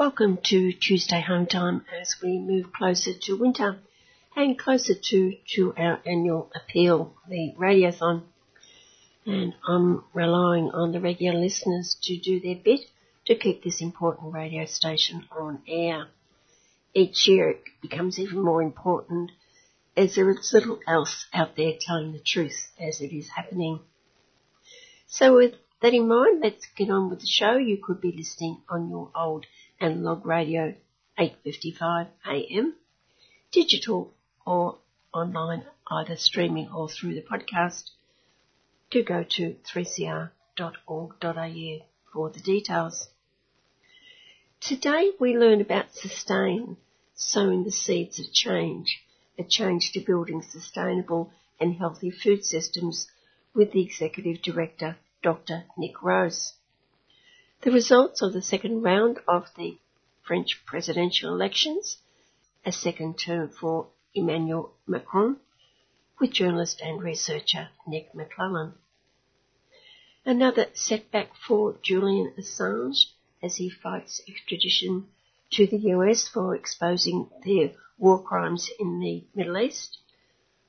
Welcome to Tuesday Home Time as we move closer to winter and closer to, to our annual appeal, the Radiothon. And I'm relying on the regular listeners to do their bit to keep this important radio station on air. Each year it becomes even more important as there is little else out there telling the truth as it is happening. So with that in mind, let's get on with the show. You could be listening on your old analog radio 855 AM, digital or online, either streaming or through the podcast. Do go to 3cr.org.au for the details. Today we learn about sustain, sowing the seeds of change, a change to building sustainable and healthy food systems with the Executive Director, Dr. Nick Rose. The results of the second round of the French presidential elections, a second term for Emmanuel Macron, with journalist and researcher Nick McClellan. Another setback for Julian Assange as he fights extradition to the US for exposing their war crimes in the Middle East.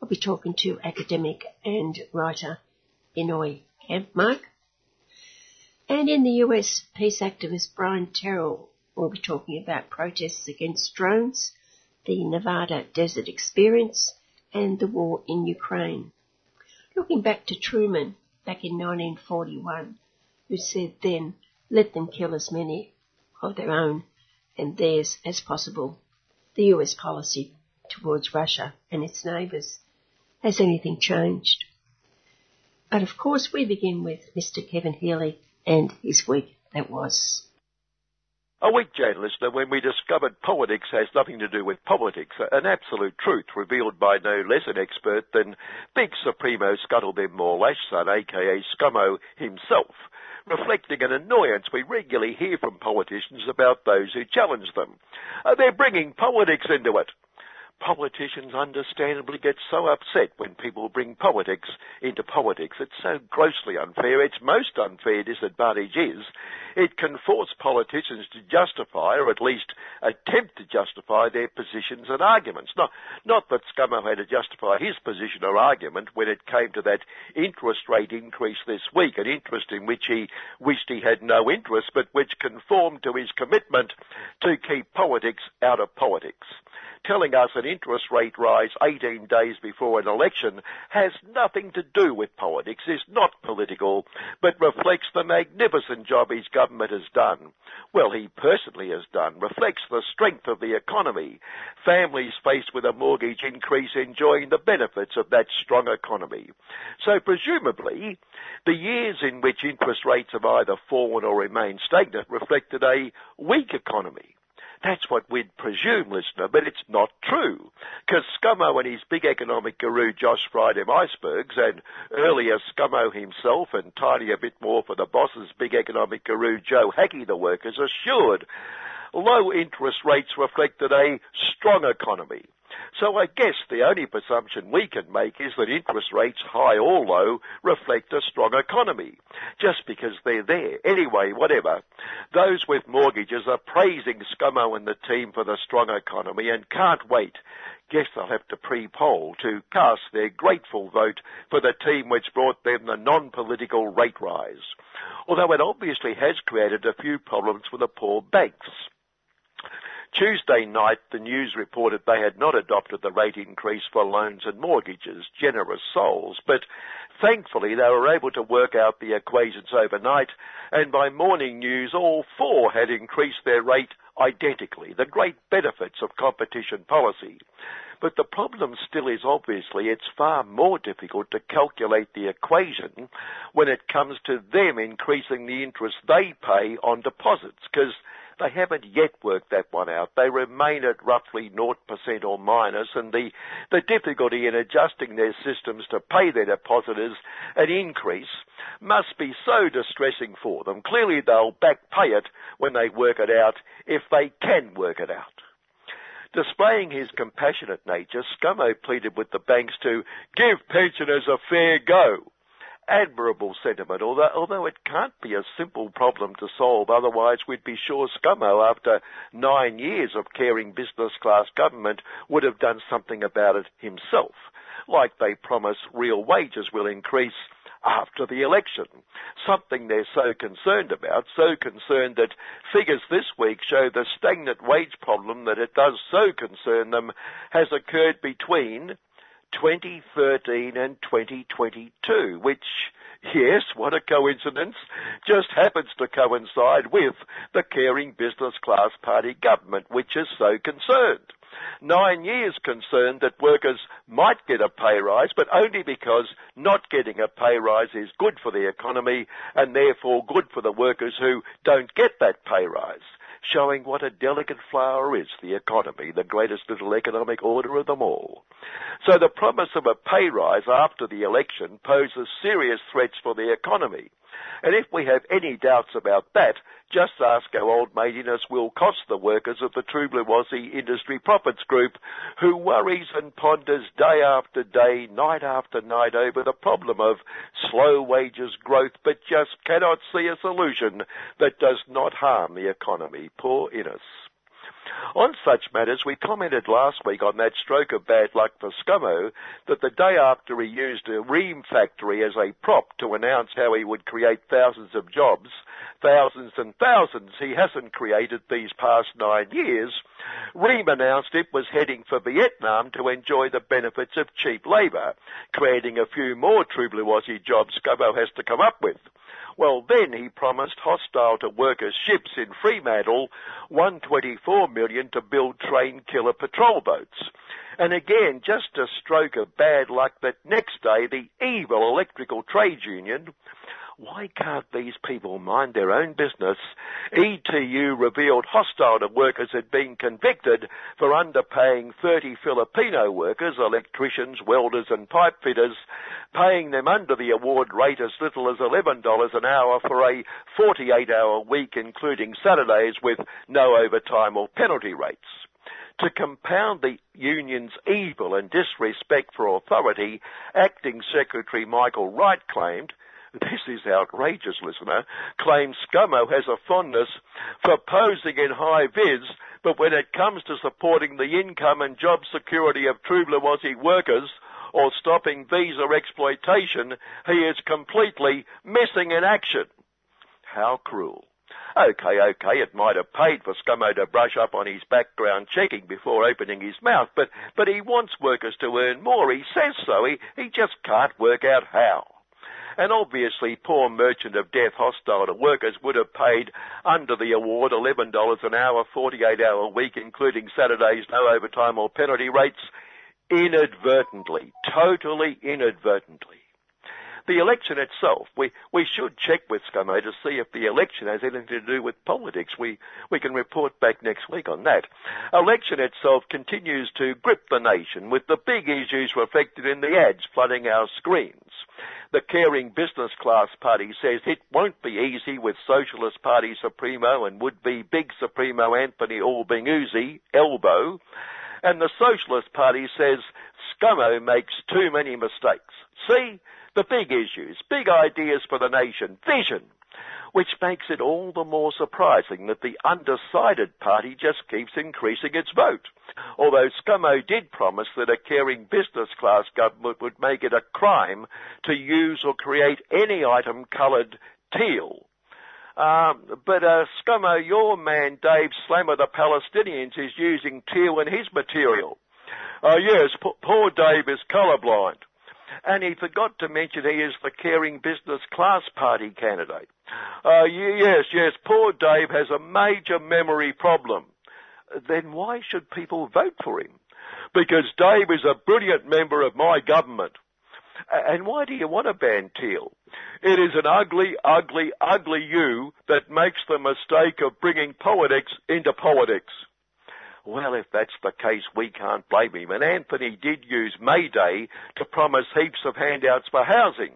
I'll be talking to academic and writer Binoy Kampmark. And in the US, peace activist Brian Terrell will be talking about protests against drones, the Nevada desert experience, and the war in Ukraine. Looking back to Truman back in 1941, who said then, let them kill as many of their own and theirs as possible. The US policy towards Russia and its neighbours. Has anything changed? But of course we begin with Mr. Kevin Healy and his week that was. A week, Jane listener, when we discovered politics has nothing to do with politics, an absolute truth revealed by no less an expert than Big Supremo Scuttlebim Morlash, son, aka Scummo himself, reflecting an annoyance we regularly hear from politicians about those who challenge them. They're bringing politics into it politicians understandably get so upset when people bring politics into politics. It's so grossly unfair. Its most unfair disadvantage is it can force politicians to justify, or at least attempt to justify, their positions and arguments. Not, not that Scummo had to justify his position or argument when it came to that interest rate increase this week, an interest in which he wished he had no interest, but which conformed to his commitment to keep politics out of politics telling us an interest rate rise 18 days before an election has nothing to do with politics, is not political, but reflects the magnificent job his government has done. Well, he personally has done, reflects the strength of the economy. Families faced with a mortgage increase enjoying the benefits of that strong economy. So presumably, the years in which interest rates have either fallen or remained stagnant reflected a weak economy. That's what we'd presume, listener, but it's not true. Because Scummo and his big economic guru Josh fried him icebergs, and earlier Scummo himself, and tiny a bit more for the boss's big economic guru Joe Hackey the workers, assured low interest rates reflected a strong economy. So I guess the only presumption we can make is that interest rates, high or low, reflect a strong economy. Just because they're there. Anyway, whatever. Those with mortgages are praising Scummo and the team for the strong economy and can't wait. Guess they'll have to pre-poll to cast their grateful vote for the team which brought them the non-political rate rise. Although it obviously has created a few problems for the poor banks. Tuesday night, the news reported they had not adopted the rate increase for loans and mortgages, generous souls, but thankfully they were able to work out the equations overnight, and by morning news, all four had increased their rate identically, the great benefits of competition policy. But the problem still is obviously it's far more difficult to calculate the equation when it comes to them increasing the interest they pay on deposits, because they haven't yet worked that one out. They remain at roughly 0% or minus, and the, the difficulty in adjusting their systems to pay their depositors an increase must be so distressing for them. Clearly they'll back pay it when they work it out, if they can work it out. Displaying his compassionate nature, Scummo pleaded with the banks to give pensioners a fair go. Admirable sentiment, although, although it can't be a simple problem to solve, otherwise we'd be sure ScoMo, after nine years of caring business class government, would have done something about it himself. Like they promise real wages will increase after the election. Something they're so concerned about, so concerned that figures this week show the stagnant wage problem that it does so concern them has occurred between 2013 and 2022, which, yes, what a coincidence, just happens to coincide with the caring business class party government, which is so concerned. Nine years concerned that workers might get a pay rise, but only because not getting a pay rise is good for the economy and therefore good for the workers who don't get that pay rise showing what a delicate flower is the economy, the greatest little economic order of them all. So the promise of a pay rise after the election poses serious threats for the economy. And if we have any doubts about that, just ask how old maidiness will cost the workers of the True Aussie Industry Profits Group, who worries and ponders day after day, night after night over the problem of slow wages growth, but just cannot see a solution that does not harm the economy. Poor Innes. On such matters, we commented last week on that stroke of bad luck for ScoMo that the day after he used a Rheem factory as a prop to announce how he would create thousands of jobs, thousands and thousands he hasn't created these past nine years, Rheem announced it was heading for Vietnam to enjoy the benefits of cheap labour, creating a few more True Blue Aussie jobs ScoMo has to come up with. Well, then he promised hostile to workers ships in Fremantle 124 million to build train killer patrol boats. And again, just a stroke of bad luck that next day the evil electrical trades union why can't these people mind their own business? ETU revealed hostile to workers had been convicted for underpaying 30 Filipino workers, electricians, welders and pipe fitters, paying them under the award rate as little as $11 an hour for a 48 hour week including Saturdays with no overtime or penalty rates. To compound the union's evil and disrespect for authority, Acting Secretary Michael Wright claimed this is outrageous, listener, claims ScoMo has a fondness for posing in high vis, but when it comes to supporting the income and job security of true Aussie workers, or stopping visa exploitation, he is completely missing in action. How cruel. Okay, okay, it might have paid for ScoMo to brush up on his background checking before opening his mouth, but, but he wants workers to earn more. He says so. He, he just can't work out how. And obviously, poor merchant of death hostile to workers would have paid under the award $11 an hour, 48 hour week, including Saturdays, no overtime or penalty rates, inadvertently, totally inadvertently. The election itself, we, we should check with ScoMo to see if the election has anything to do with politics. We, we can report back next week on that. Election itself continues to grip the nation with the big issues reflected in the ads flooding our screens. The caring business class party says it won't be easy with Socialist Party Supremo and would-be big Supremo Anthony Albanese, Elbow. And the Socialist Party says ScoMo makes too many mistakes. See? The big issues, big ideas for the nation, vision, which makes it all the more surprising that the undecided party just keeps increasing its vote. Although ScoMo did promise that a caring business class government would make it a crime to use or create any item coloured teal. Um, but uh, your man Dave Slammer the Palestinians is using teal in his material. Uh, yes, p- poor Dave is colourblind. And he forgot to mention he is the caring business class party candidate. Uh, yes, yes, poor Dave has a major memory problem. Then why should people vote for him? Because Dave is a brilliant member of my government. And why do you want to ban teal? It is an ugly, ugly, ugly you that makes the mistake of bringing politics into politics. Well, if that's the case, we can't blame him. And Anthony did use May Day to promise heaps of handouts for housing.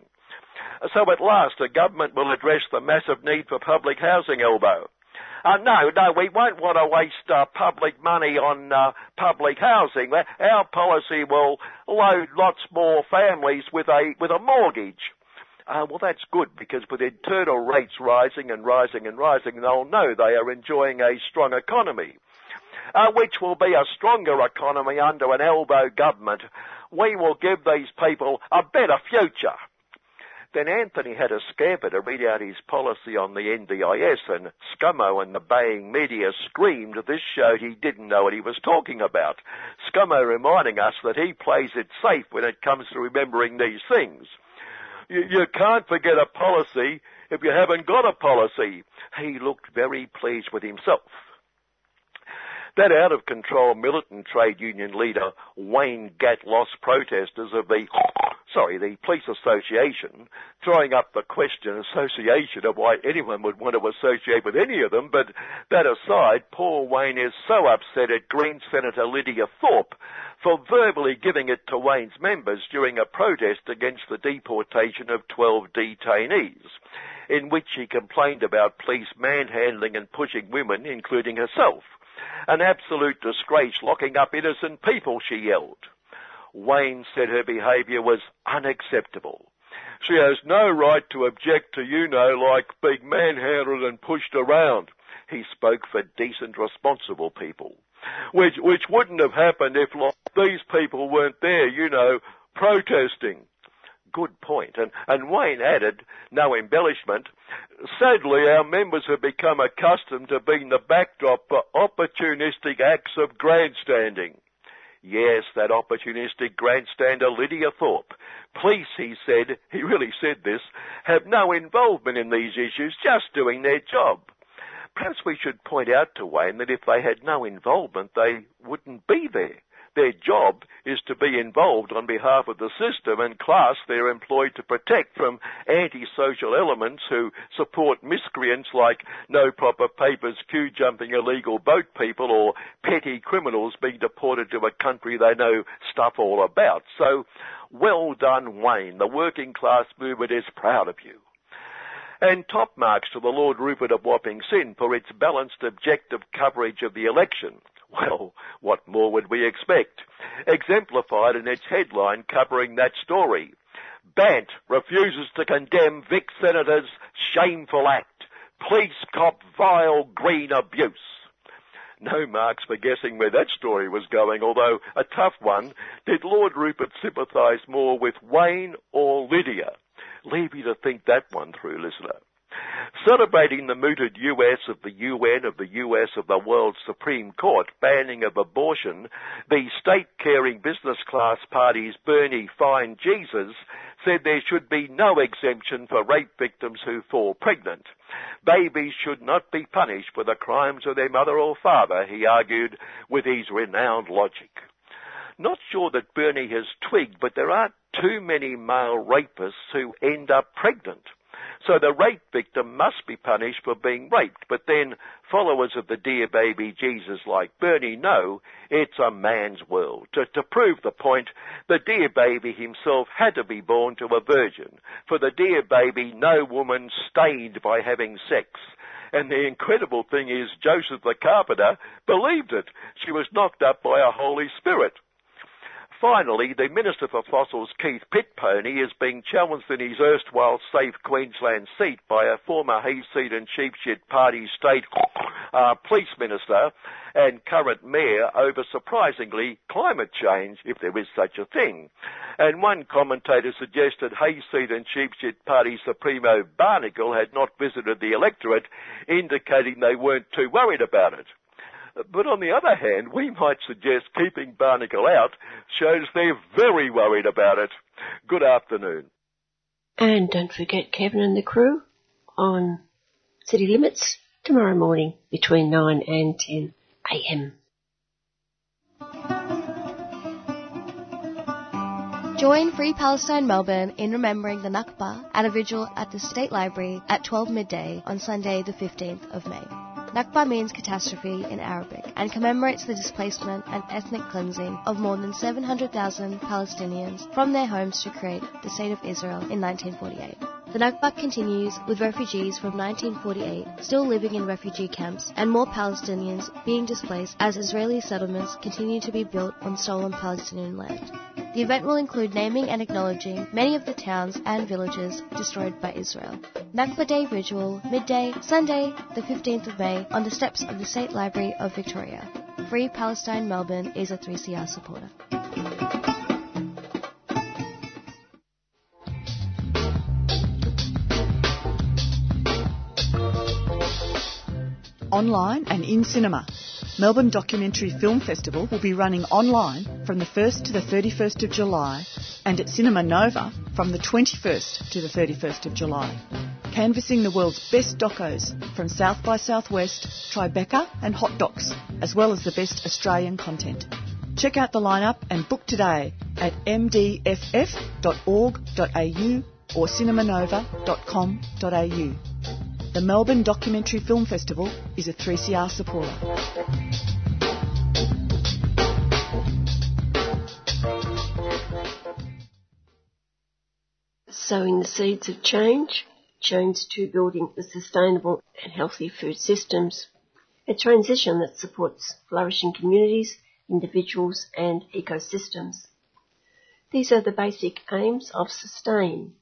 So at last, the government will address the massive need for public housing, Elbow. Uh, no, no, we won't want to waste uh, public money on uh, public housing. Our policy will load lots more families with a with a mortgage. Uh, well, that's good because with internal rates rising and rising and rising, they'll know they are enjoying a strong economy, uh, which will be a stronger economy under an elbow government. We will give these people a better future. Then Anthony had a scamper to read out his policy on the NDIS and Scummo and the baying media screamed this showed he didn't know what he was talking about. Scummo reminding us that he plays it safe when it comes to remembering these things. You, you can't forget a policy if you haven't got a policy. He looked very pleased with himself. That out of control militant trade union leader Wayne Gatt lost protesters of the, sorry, the police association, throwing up the question association of why anyone would want to associate with any of them, but that aside, poor Wayne is so upset at Green Senator Lydia Thorpe for verbally giving it to Wayne's members during a protest against the deportation of 12 detainees, in which he complained about police manhandling and pushing women, including herself. An absolute disgrace locking up innocent people, she yelled. Wayne said her behaviour was unacceptable. She has no right to object to, you know, like being manhandled and pushed around. He spoke for decent, responsible people. Which, which wouldn't have happened if like, these people weren't there, you know, protesting good point. And, and Wayne added, no embellishment, sadly our members have become accustomed to being the backdrop for opportunistic acts of grandstanding. Yes, that opportunistic grandstander Lydia Thorpe. Police, he said, he really said this, have no involvement in these issues, just doing their job. Perhaps we should point out to Wayne that if they had no involvement, they wouldn't be there. Their job is to be involved on behalf of the system and class they're employed to protect from antisocial elements who support miscreants like no proper papers, queue jumping illegal boat people or petty criminals being deported to a country they know stuff all about. So, well done Wayne. The working class movement is proud of you and top marks to the Lord Rupert of Wapping Sin for its balanced, objective coverage of the election. Well, what more would we expect? Exemplified in its headline covering that story. Bandt refuses to condemn Vic Senator's shameful act. Police cop vile green abuse. No marks for guessing where that story was going, although a tough one. Did Lord Rupert sympathise more with Wayne or Lydia? Leave you to think that one through, listener. Celebrating the mooted US of the UN of the US of the World Supreme Court banning of abortion, the state-caring business class party's Bernie Fine Jesus said there should be no exemption for rape victims who fall pregnant. Babies should not be punished for the crimes of their mother or father, he argued with his renowned logic. Not sure that Bernie has twigged, but there aren't too many male rapists who end up pregnant. So the rape victim must be punished for being raped, but then followers of the dear baby Jesus like Bernie know it's a man's world. To, to prove the point, the dear baby himself had to be born to a virgin. For the dear baby, no woman stained by having sex. And the incredible thing is, Joseph the carpenter believed it. She was knocked up by a Holy Spirit. Finally, the Minister for Fossils, Keith Pitpony, is being challenged in his erstwhile safe Queensland seat by a former hayseed and sheepshit party state uh, police minister and current mayor over, surprisingly, climate change, if there is such a thing. And one commentator suggested hayseed and sheepshit party Supremo Barnacle had not visited the electorate, indicating they weren't too worried about it. But on the other hand, we might suggest keeping Barnacle out shows they're very worried about it. Good afternoon. And don't forget Kevin and the crew on City Limits tomorrow morning between 9 and 10 a.m. Join Free Palestine Melbourne in remembering the Nakba at a vigil at the State Library at 12 midday on Sunday the 15th of May. Nakba means catastrophe in Arabic and commemorates the displacement and ethnic cleansing of more than 700,000 Palestinians from their homes to create the State of Israel in 1948. The Nakba continues with refugees from 1948 still living in refugee camps and more Palestinians being displaced as Israeli settlements continue to be built on stolen Palestinian land. The event will include naming and acknowledging many of the towns and villages destroyed by Israel. Nakba Day Ritual, midday, Sunday, the 15th of May, on the steps of the State Library of Victoria. Free Palestine Melbourne is a 3CR supporter. Online and in cinema. Melbourne Documentary Film Festival will be running online from the 1st to the 31st of July and at Cinema Nova from the 21st to the 31st of July. Canvassing the world's best docos from South by Southwest, Tribeca and Hot Docs, as well as the best Australian content. Check out the lineup and book today at mdff.org.au or cinemanova.com.au. The Melbourne Documentary Film Festival is a 3CR supporter. Sowing the seeds of change, change to building the sustainable and healthy food systems, a transition that supports flourishing communities, individuals and ecosystems. These are the basic aims of Sustain,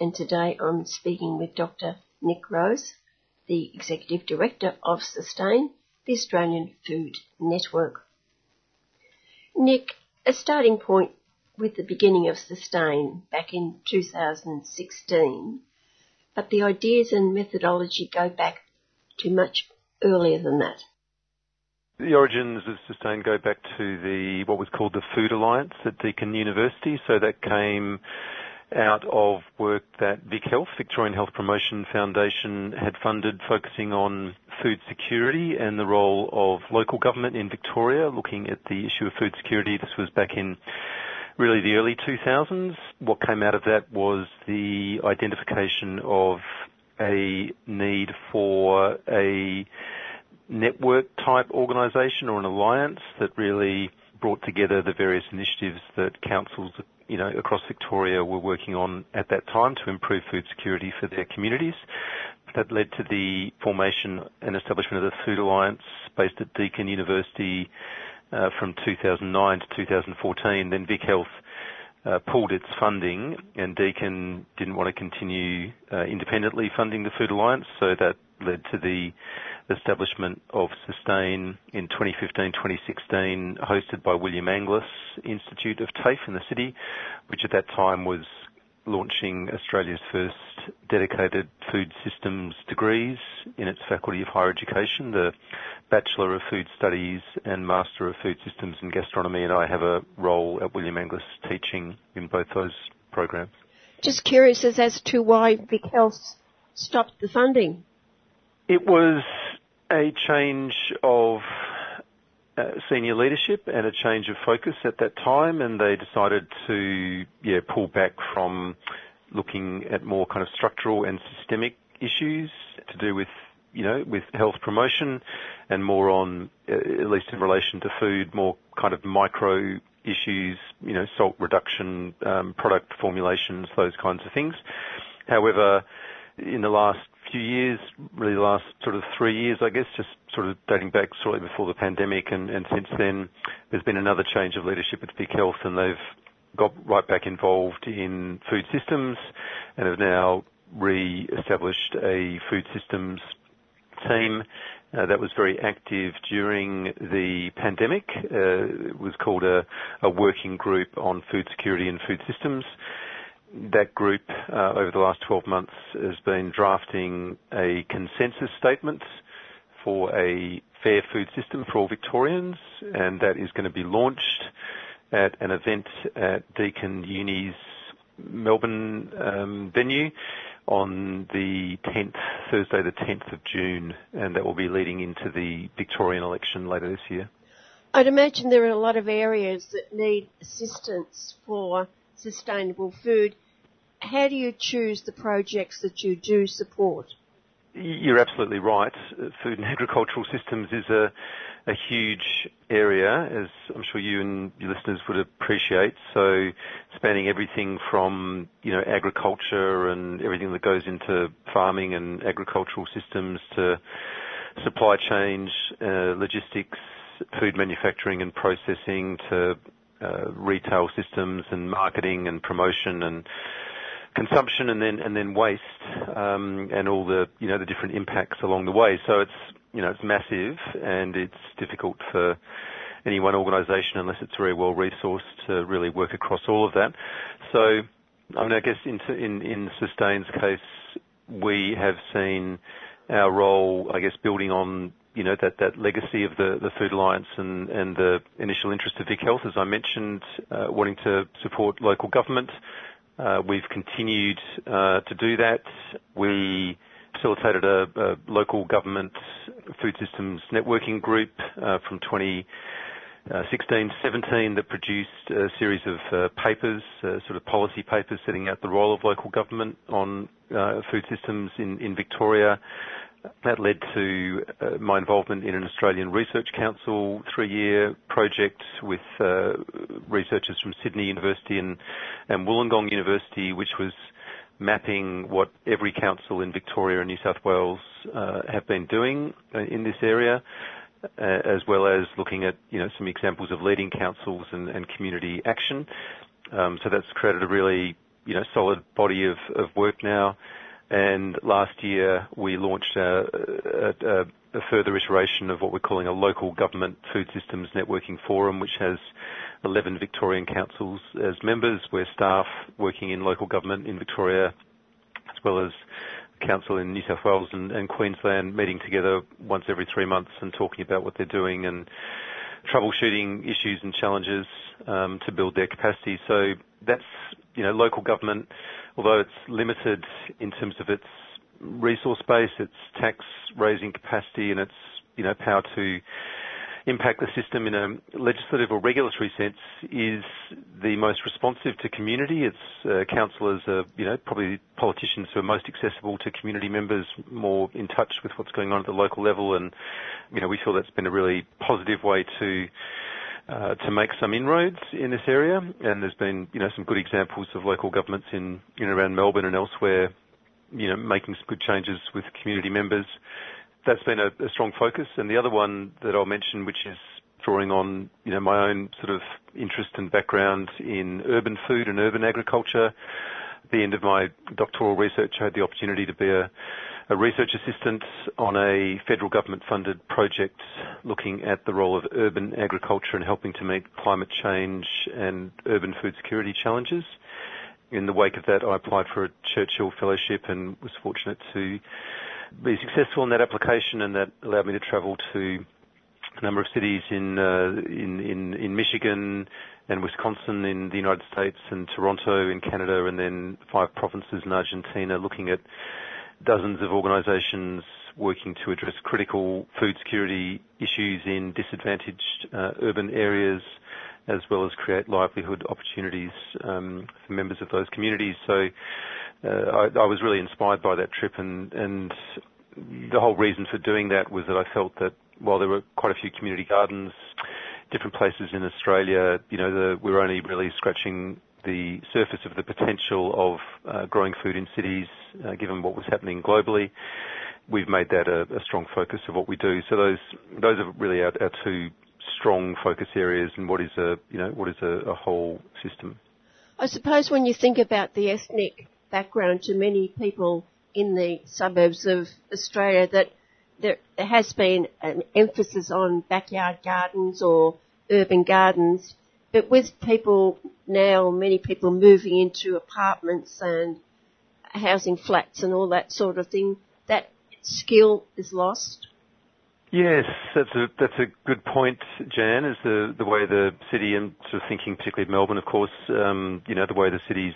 and today I'm speaking with Dr. Nick Rose, the Executive Director of Sustain, the Australian Food Network. Nick, a starting point with the beginning of Sustain back in 2016, but the ideas and methodology go back to much earlier than that. The origins of Sustain go back to the what was called the Food Alliance at Deakin University. So that came out of work that Vic Health, Victorian Health Promotion Foundation, had funded focusing on food security and the role of local government in Victoria, looking at the issue of food security. This was back in really the early 2000s. What came out of that was the identification of a need for a network type organisation or an alliance that really brought together the various initiatives that councils you know, across Victoria were working on at that time to improve food security for their communities. That led to the formation and establishment of the Food Alliance based at Deakin University uh, from 2009 to 2014. Then Vic Health uh, pulled its funding and Deakin didn't want to continue uh, independently funding the Food Alliance, so that led to the establishment of Sustain in 2015-2016, hosted by William Angliss Institute of TAFE in the city, which at that time was launching Australia's first dedicated food systems degrees in its Faculty of Higher Education, the Bachelor of Food Studies and Master of Food Systems and Gastronomy, and I have a role at William Angliss teaching in both those programs. Just curious as, as to why Vic Health stopped the funding. It was a change of uh, senior leadership and a change of focus at that time, and they decided to yeah pull back from looking at more kind of structural and systemic issues to do with you know with health promotion and more on uh, at least in relation to food more kind of micro issues you know salt reduction um, product formulations those kinds of things. However in the last few years, really the last sort of three years, I guess, just sort of dating back shortly before the pandemic, and, since then, there's been another change of leadership at Vic Health, and they've got right back involved in food systems, and have now re-established a food systems team uh, that was very active during the pandemic. Uh, it was called a working group on food security and food systems that group uh, over the last 12 months has been drafting a consensus statement for a fair food system for all Victorians, and that is going to be launched at an event at Deakin Uni's Melbourne um, venue on the 10th, Thursday the 10th of June, and that will be leading into the Victorian election later this year. I'd imagine there are a lot of areas that need assistance for sustainable food. How do you choose the projects that you do support? You're absolutely right. Food and agricultural systems is a, a huge area, as I'm sure you and your listeners would appreciate. So, spanning everything from you know agriculture and everything that goes into farming and agricultural systems to supply chain, uh, logistics, food manufacturing and processing to uh, retail systems and marketing and promotion and consumption and then and then waste um, and all the you know the different impacts along the way. So it's you know it's massive and it's difficult for any one organisation unless it's very well resourced to really work across all of that. So I mean I guess in in, in Sustain's case we have seen our role I guess building on you know that that legacy of the the Food Alliance and and the initial interest of Vic Health as I mentioned uh, wanting to support local government we've continued uh, to do that. We facilitated a, local government food systems networking group uh, from 2016 17 that produced a series of uh, papers, uh, sort of policy papers setting out the role of local government on uh, food systems in Victoria. That led to uh, my involvement in an Australian Research Council three-year project with uh, researchers from Sydney University and, and Wollongong University, which was mapping what every council in Victoria and New South Wales uh, have been doing uh, in this area, as well as looking at you know some examples of leading councils and, and community action. Um, so that's created a really you know solid body of, of work now. And last year we launched a, further iteration of what we're calling a local government food systems networking forum, which has 11 Victorian councils as members. We're staff working in local government in Victoria, as well as council in New South Wales and, and Queensland, meeting together once every three months and talking about what they're doing and troubleshooting issues and challenges um, to build their capacity. So that's you know local government although it's limited in terms of its resource base, its tax raising capacity, and its you know power to impact the system in a legislative or regulatory sense is the most responsive to community. Its uh, councillors are, you know, probably politicians who are most accessible to community members, more in touch with what's going on at the local level, and you know, we feel that's been a really positive way to Uh, to make some inroads in this area. And there's been, you know, some good examples of local governments in, around Melbourne and elsewhere, you know, making some good changes with community members. That's been a, a strong focus. And the other one that I'll mention, which is drawing on, you know, my own sort of interest and background in urban food and urban agriculture. At the end of my doctoral research, I had the opportunity to be a a research assistant on a federal government funded project looking at the role of urban agriculture and helping to meet climate change and urban food security challenges. In the wake of that, I applied for a Churchill Fellowship and was fortunate to be successful in that application, and that allowed me to travel to a number of cities in uh, in, in in Michigan and Wisconsin in the United States, and Toronto in Canada, and then five provinces in Argentina, looking at dozens of organisations working to address critical food security issues in disadvantaged uh, urban areas, as well as create livelihood opportunities um, for members of those communities. So uh, I, I, was really inspired by that trip, and, and the whole reason for doing that was that I felt that while there were quite a few community gardens, different places in Australia, you know, the, we're only really scratching the surface of the potential of uh, growing food in cities, uh, given what was happening globally. We've made that a, strong focus of what we do. So those those are really our, two strong focus areas in what is a you know what is a, whole system. I suppose when you think about the ethnic background to many people in the suburbs of Australia, that there has been an emphasis on backyard gardens or urban gardens but with people now, many people moving into apartments and housing flats and all that sort of thing, that skill is lost. Yes, that's a that's a good point, Jan. Is the the way the city and sort of thinking, particularly Melbourne, of course, um, you know, the way the city's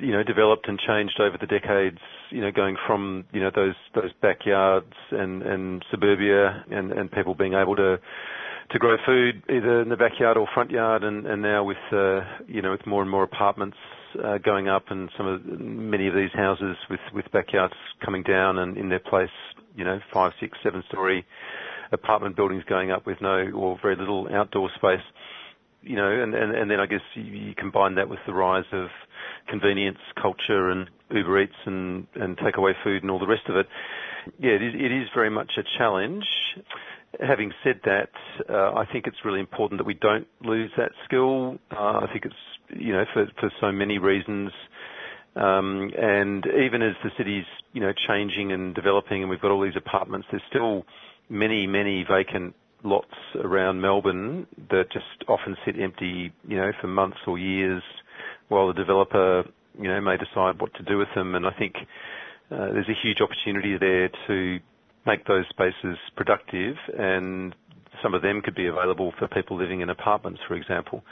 you know developed and changed over the decades. You know, going from you know those those backyards and and suburbia and and people being able to to grow food either in the backyard or front yard, and, and now with uh, you know with more and more apartments uh, going up, and some of many of these houses with with backyards coming down, and in their place, you know, five, six, seven story apartment buildings going up with no or very little outdoor space. You know, and, and, and then I guess you, you combine that with the rise of convenience culture and Uber Eats and, and takeaway food and all the rest of it. Yeah, it is, it is very much a challenge having said that, uh, I think it's really important that we don't lose that skill. Uh, I think it's, you know, for, for so many reasons. Um, and even as the city's, you know, changing and developing and we've got all these apartments, there's still many, many vacant lots around Melbourne that just often sit empty, you know, for months or years while the developer, you know, may decide what to do with them. And I think uh, there's a huge opportunity there to make those spaces productive and some of them could be available for people living in apartments, for example.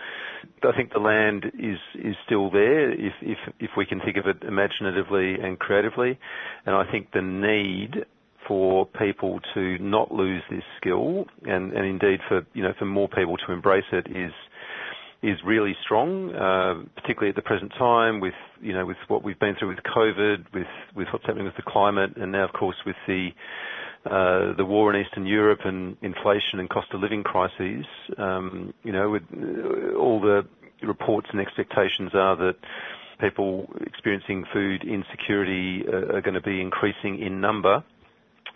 I think the land is is still there if if if we can think of it imaginatively and creatively, and I think the need for people to not lose this skill and, and indeed for you know for more people to embrace it is is really strong, uh, particularly at the present time with you know with what we've been through with COVID, with with what's happening with the climate, and now of course with the the war in Eastern Europe and inflation and cost of living crises. Um, you know, with uh, all the reports and expectations are that people experiencing food insecurity uh, are to be increasing in number.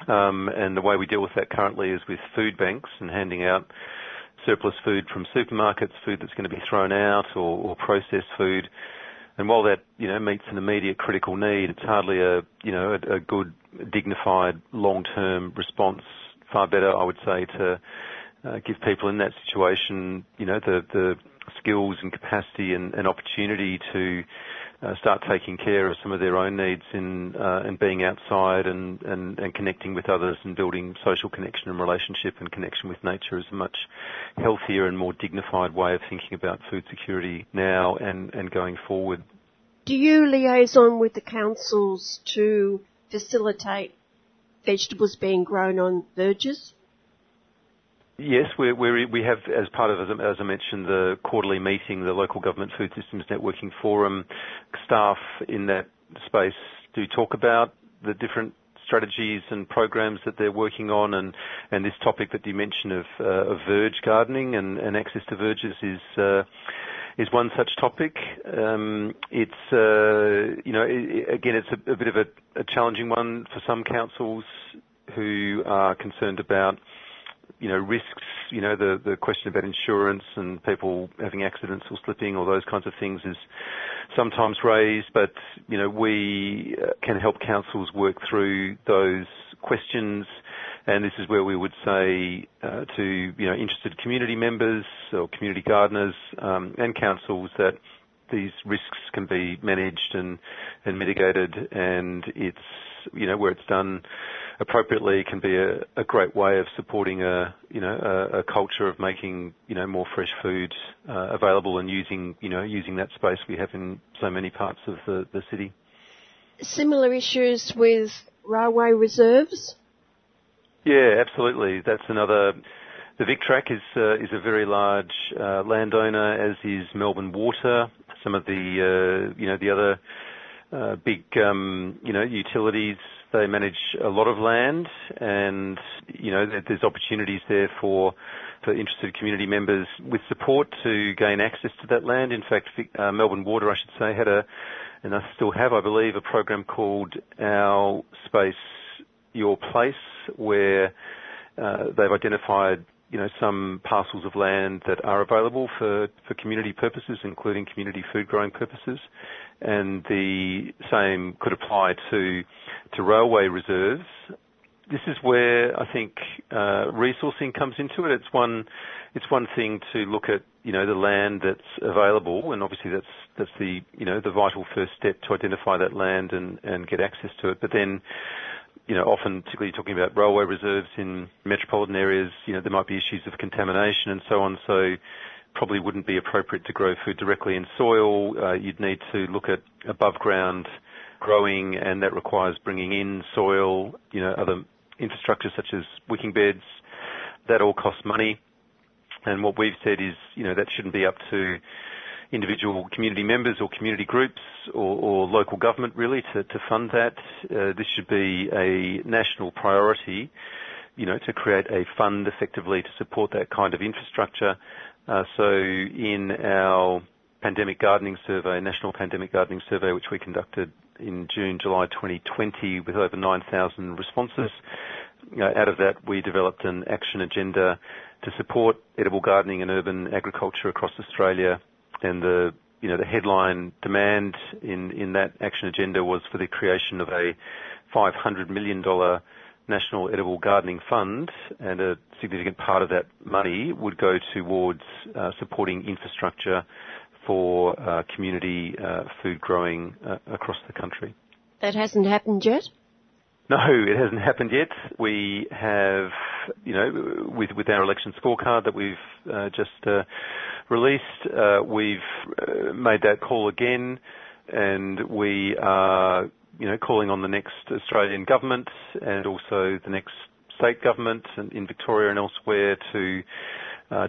Um, and the way we deal with that currently is with food banks and handing out surplus food from supermarkets, food that's to be thrown out or processed food. And while that, you know, meets an immediate critical need, it's hardly a, you know, a, a good, dignified, long-term response. Far better, I would say, to uh, give people in that situation, you know, the, the skills and capacity and, and opportunity to start taking care of some of their own needs in uh, and being outside and, and, and connecting with others and building social connection and relationship and connection with nature is a much healthier and more dignified way of thinking about food security now and, and going forward. Do you liaison with the councils to facilitate vegetables being grown on verges? Yes, we have, as part of, as I mentioned, the quarterly meeting, the Local Government Food Systems Networking Forum, staff in that space do talk about the different strategies and programs that they're working on, and, this topic that you mentioned of, uh, verge gardening and, access to verges is uh, is one such topic. Um, it's uh, you know again it's a, bit of a, challenging one for some councils who are concerned about you know, risks, you know, the, the question about insurance and people having accidents or slipping or those kinds of things is sometimes raised, but, you know, we uh, can help councils work through those questions. And this is where we would say uh, to, you know, interested community members or community gardeners um, and councils that these risks can be managed and, and mitigated. And it's, you know, where it's done appropriately can be a, a great way of supporting a you know a, culture of making you know more fresh food uh, available and using you know using that space we have in so many parts of the, the city. Similar issues with railway reserves. Yeah, absolutely. That's another. The VicTrack is uh, is a very large uh, landowner, as is Melbourne Water. Some of the uh, you know the other uh, big um, you know utilities they manage a lot of land, and you know there's opportunities there for for interested community members with support to gain access to that land. In fact, uh, Melbourne Water, I should say, had a, and I still have, I believe, a program called Our Space, Your Place, where uh, they've identified you know, some parcels of land that are available for, for community purposes, including community food growing purposes. And the same could apply to, to railway reserves. This is where I think uh, resourcing comes into it. It's one, it's one thing to look at, you know, the land that's available, and obviously that's that's the, you know, the vital first step to identify that land and and get access to it. But then you know, often, particularly talking about railway reserves in metropolitan areas, you know, there might be issues of contamination and so on. So probably wouldn't be appropriate to grow food directly in soil. Uh, you'd need to look at above ground growing, and that requires bringing in soil, you know, other infrastructure such as wicking beds. That all costs money. And what we've said is, you know, that shouldn't be up to individual community members or community groups or, or local government really to, to fund that. Uh, this should be a national priority, you know, to create a fund effectively to support that kind of infrastructure. Uh, so in our pandemic gardening survey, national pandemic gardening survey, which we conducted in June, July 2020 with over 9,000 responses, out of that, we developed an action agenda to support edible gardening and urban agriculture across Australia. And the you know the headline demand in in that action agenda was for the creation of a 500 million dollar National Edible Gardening Fund, and a significant part of that money would go towards uh, supporting infrastructure for uh, community uh, food growing uh, across the country. That hasn't happened yet? No, it hasn't happened yet. We have, you know, with, with our election scorecard that we've uh, just uh, released, uh, we've uh, made that call again, and we are, you know, calling on the next Australian government and also the next state government in Victoria and elsewhere to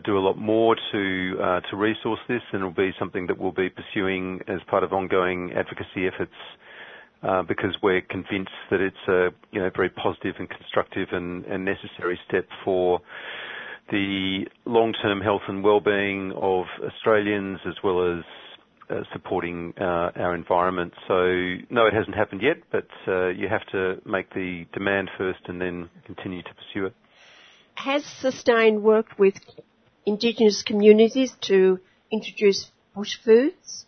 do a lot more to uh, to resource this, and it'll be something that we'll be pursuing as part of ongoing advocacy efforts uh, because we're convinced that it's a you know very positive and constructive and, necessary step for the long-term health and well-being of Australians as well as uh, supporting uh, our environment. So no, it hasn't happened yet, but uh, you have to make the demand first and then continue to pursue it. Has Sustain worked with Indigenous communities to introduce bush foods?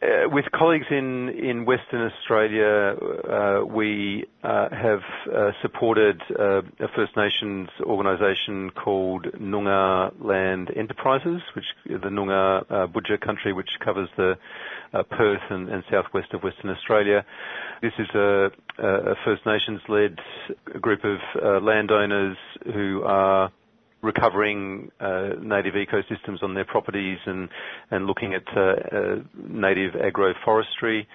Uh, with colleagues in, in Western Australia, uh, we uh, have uh, supported uh, a First Nations organisation called Noongar Land Enterprises, which the Noongar uh, Budja country, which covers the Perth and, and, southwest of Western Australia. This is a, a First Nations-led group of landowners who are recovering uh, native ecosystems on their properties and, and looking at uh, uh, native agroforestry.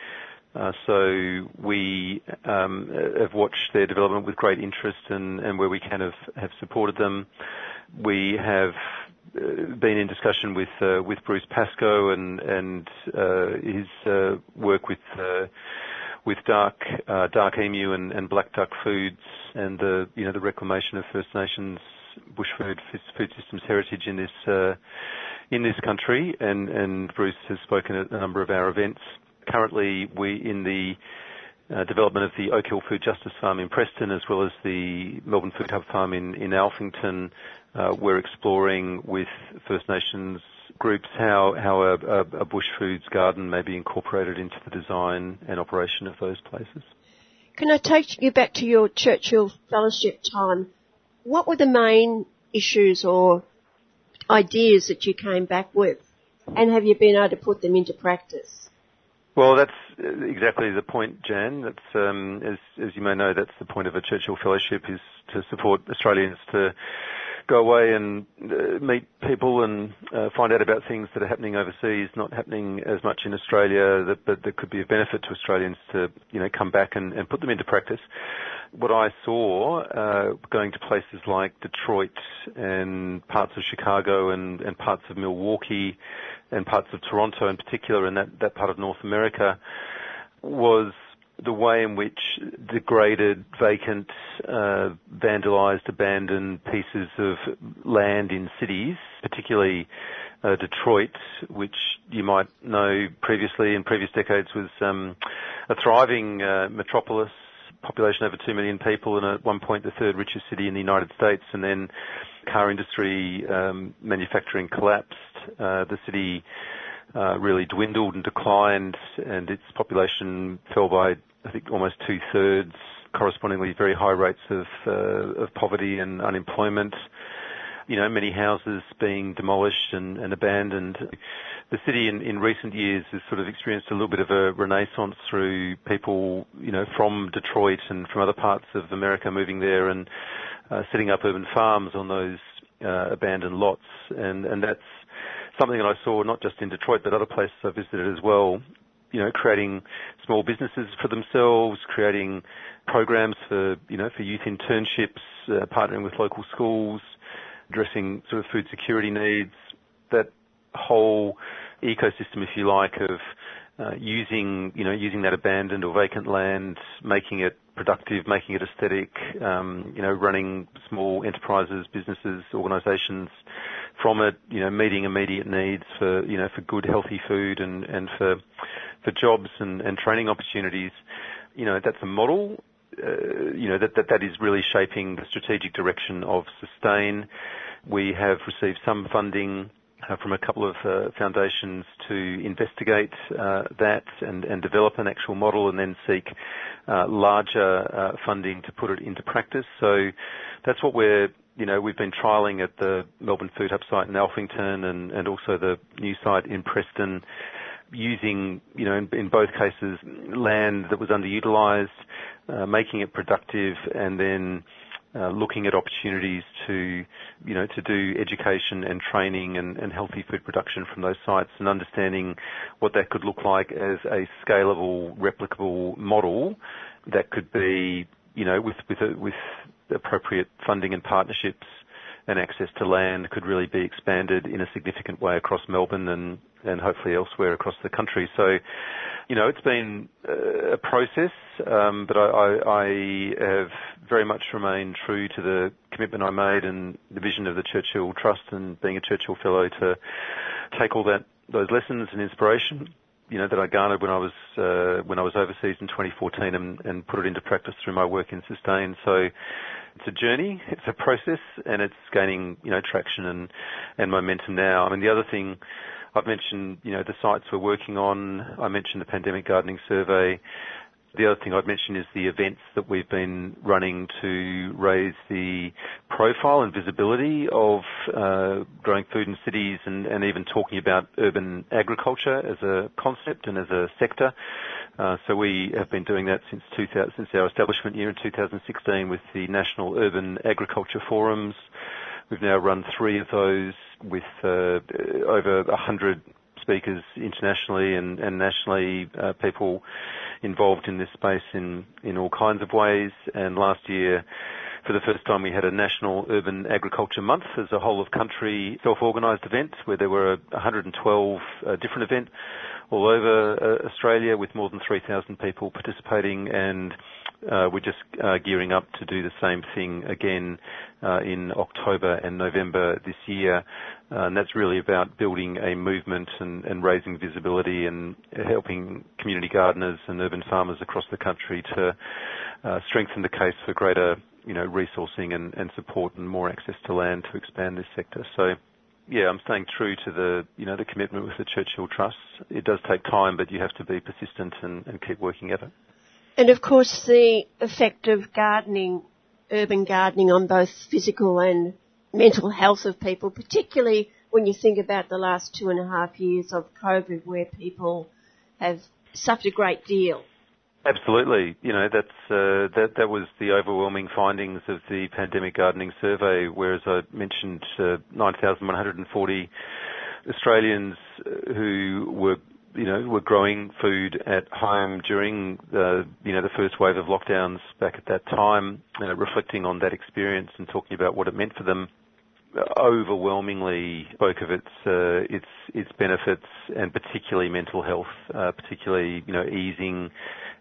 So we um, have watched their development with great interest and, and where we can have, have supported them. We have been in discussion with with Bruce Pascoe and and his work with with dark dark emu and, and black duck foods and the you know the reclamation of First Nations bush food, systems heritage in this uh, in this country, and, Bruce has spoken at a number of our events. Currently, we in the uh, development of the Oak Hill Food Justice Farm in Preston, as well as the Melbourne Food Hub Farm in, in Alphington, uh, we're exploring with First Nations groups how a bush foods garden may be incorporated into the design and operation of those places. Can I take you back to your Churchill Fellowship time? What were the main issues or ideas that you came back with? And have you been able to put them into practice? Well, that's exactly the point, Jan. That's, um, as, as you may know, that's the point of a Churchill Fellowship is to support Australians to go away and uh, meet people and uh, find out about things that are happening overseas, not happening as much in Australia, that, but that could be of benefit to Australians to, you know, come back and, and put them into practice what I saw uh, going to places like Detroit and parts of Chicago and, and parts of Milwaukee and parts of Toronto in particular and that, that part of North America was the way in which degraded, vacant, uh, vandalized, abandoned pieces of land in cities, particularly uh, Detroit, which you might know previously in previous decades was um, a thriving uh, metropolis population over 2 million people and at one point the third richest city in the United States and then car industry um, manufacturing collapsed. Uh, the city uh, really dwindled and declined and its population fell by I think almost two thirds, correspondingly very high rates of, uh, of poverty and unemployment you know, many houses being demolished and, and abandoned. The city in, in recent years has sort of experienced a little bit of a renaissance through people, you know, from Detroit and from other parts of America moving there and uh, setting up urban farms on those uh, abandoned lots. And, and that's something that I saw not just in Detroit but other places I visited as well. You know, creating small businesses for themselves, creating programs for, you know, for youth internships, uh, partnering with local schools, addressing sort of food security needs, that whole ecosystem, if you like, of uh, using, you know, using that abandoned or vacant land, making it productive, making it aesthetic, um, you know, running small enterprises, businesses, organisations from it, you know, meeting immediate needs for, you know, for good, healthy food and, and for, for jobs and, and training opportunities. You know, that's a model uh, you know, that, that that is really shaping the strategic direction of Sustain. We have received some funding from a couple of uh, foundations to investigate uh, that and, and, develop an actual model and then seek uh, larger uh, funding to put it into practice. So that's what we're, you know, we've been trialling at the Melbourne Food Hub site in Alphington and, also the new site in Preston using, you know, in, both cases, land that was underutilized, uh, making it productive and then uh, Uh, looking at opportunities to, you know, to do education and training and, and, healthy food production from those sites and understanding what that could look like as a scalable, replicable model that could be, you know, with with a, with appropriate funding and partnerships and access to land could really be expanded in a significant way across Melbourne and, and hopefully elsewhere across the country. So, you know, it's been a process, um, but I, have very much remained true to the commitment I made and the vision of the Churchill Trust and being a Churchill Fellow to take all that those lessons and inspiration you know that I garnered when I was uh, when I was overseas in 2014 and, and, put it into practice through my work in Sustain. So it's a journey, it's a process, and it's gaining you know traction and and momentum now. I mean the other thing I've mentioned you know the sites we're working on. I mentioned the pandemic gardening survey. The other thing I'd mention is the events that we've been running to raise the profile and visibility of uh, growing food in cities and, and, even talking about urban agriculture as a concept and as a sector. Uh, so we have been doing that since, 2000, since our establishment year in 2016 with the National Urban Agriculture Forums. We've now run three of those with uh, over 100 speakers internationally and, nationally, uh, people involved in this space in, all kinds of ways. And last year, for the first time, we had a national urban agriculture month as a whole of country self-organised event where there were 112 uh, different events all over Australia with more than 3,000 people participating and we're just uh, gearing up to do the same thing again uh, in October and November this year. Uh, and that's really about building a movement and, raising visibility and helping community gardeners and urban farmers across the country to uh, strengthen the case for greater, you know, resourcing and, support and more access to land to expand this sector. So yeah, I'm staying true to the, you know, the commitment with the Churchill Trust. It does take time, but you have to be persistent and keep working at it. And of course, the effect of gardening, urban gardening on both physical and mental health of people, particularly when you think about the last two and a half years of COVID where people have suffered a great deal. Absolutely. You know, that's, uh, that, that was the overwhelming findings of the pandemic gardening survey, whereas I mentioned uh, 9,140 Australians uh, who were you know, were growing food at home during the, you know, the first wave of lockdowns back at that time, you know, reflecting on that experience and talking about what it meant for them overwhelmingly spoke of its uh, its its benefits and particularly mental health, uh, particularly you know easing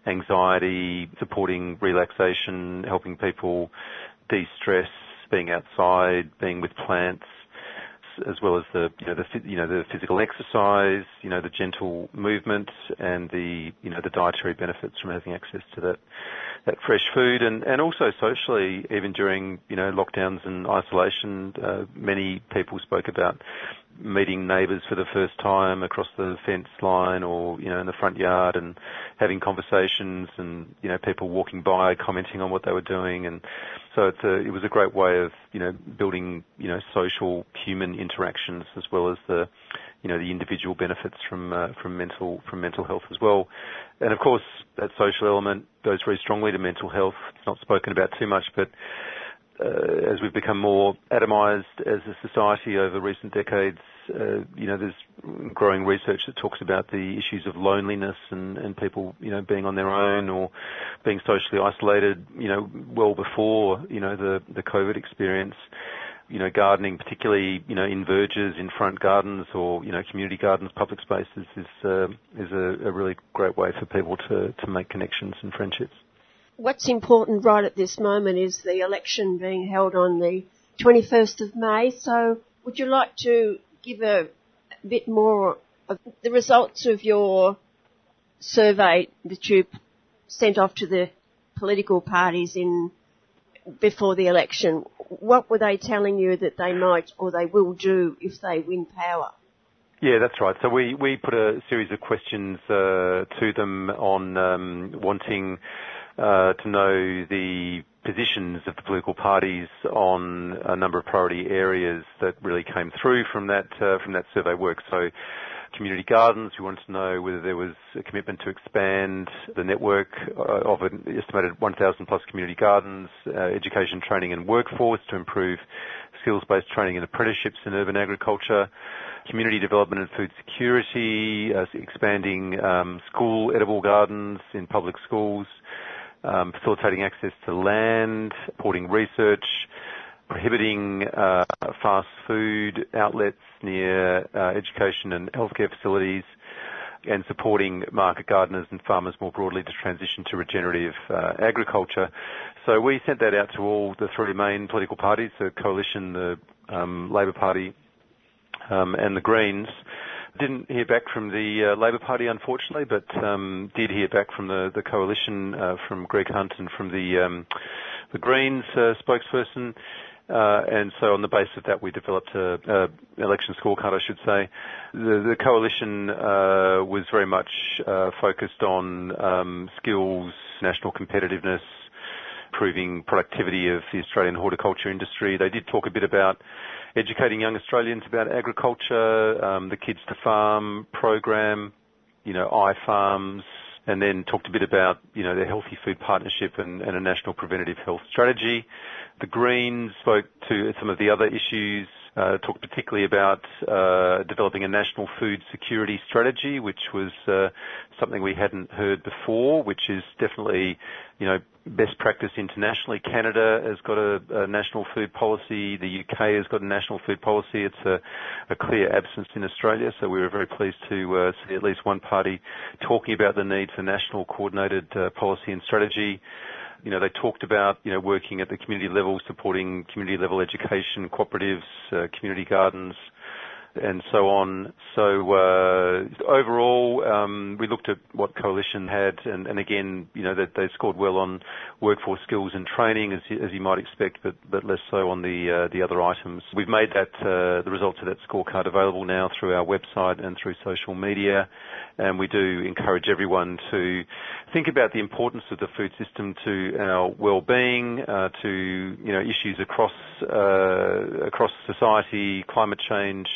anxiety, supporting relaxation, helping people de-stress, being outside, being with plants, as well as the you know the you know the physical exercise, you know the gentle movement, and the you know the dietary benefits from having access to that that fresh food, and and also socially, even during you know lockdowns and isolation, uh, many people spoke about meeting neighbours for the first time across the fence line or you know in the front yard and having conversations and you know people walking by commenting on what they were doing. And so it's a, it was a great way of you know building you know social human interactions as well as the you know the individual benefits from uh, from mental from mental health as well. And of course that social element goes very strongly to mental health. It's not spoken about too much but as we've become more atomized as a society over recent decades, uh, you know, there's growing research that talks about the issues of loneliness and, and people, you know, being on their own or being socially isolated, you know, well before, you know, the, the COVID experience. You know, gardening, particularly, you know, in verges, in front gardens or, you know, community gardens, public spaces is, uh, is a, a really great way for people to, to make connections and friendships what's important right at this moment is the election being held on the 21st of May. So would you like to give a, a bit more of the results of your survey that you sent off to the political parties in before the election. What were they telling you that they might or they will do if they win power? Yeah, that's right. So we, we put a series of questions uh, to them on um, wanting to know the positions of the political parties on a number of priority areas that really came through from that uh, from that survey work. So community gardens. We wanted to know whether there was a commitment to expand the network uh, of an estimated 1,000 plus community gardens, uh, education, training and workforce to improve skills-based training and apprenticeships in urban agriculture, community development and food security, uh, expanding um, school edible gardens in public schools, facilitating access to land, supporting research, prohibiting uh, fast food outlets near uh, education and healthcare facilities, and supporting market gardeners and farmers more broadly to transition to regenerative uh, agriculture. So we sent that out to all the three main political parties, the Coalition, the um, Labor Party, um, and the Greens. Didn't hear back from the uh, Labor Party, unfortunately, but um, did hear back from the, the coalition, uh, from Greg Hunt and from the um, the Greens uh, spokesperson. Uh, and so on the basis of that, we developed a, a election scorecard, I should say. The, the coalition uh, was very much uh, focused on um, skills, national competitiveness, improving productivity of the Australian horticulture industry. They did talk a bit about educating young Australians about agriculture, um, the Kids to Farm program, you know, iFarms, and then talked a bit about, you know, the Healthy Food Partnership and, and a national preventative health strategy. The Greens spoke to some of the other issues talked particularly about uh, developing a national food security strategy, which was uh, something we hadn't heard before, which is definitely, you know, best practice internationally. Canada has got a, national food policy. The UK has got a national food policy. It's a, a clear absence in Australia, so we were very pleased to uh, see at least one party talking about the need for national coordinated uh, policy and strategy. You know, they talked about, you know, working at the community level, supporting community level education, cooperatives, uh, community gardens, and so on. So uh, overall, um, we looked at what Coalition had, and, again, you know, they scored well on workforce skills and training, as you, as you might expect, but, but less so on the uh, the other items. We've made that the results of that scorecard available now through our website and through social media, and we do encourage everyone to think about the importance of the food system to our well-being, uh, to you know issues across uh, across society, climate change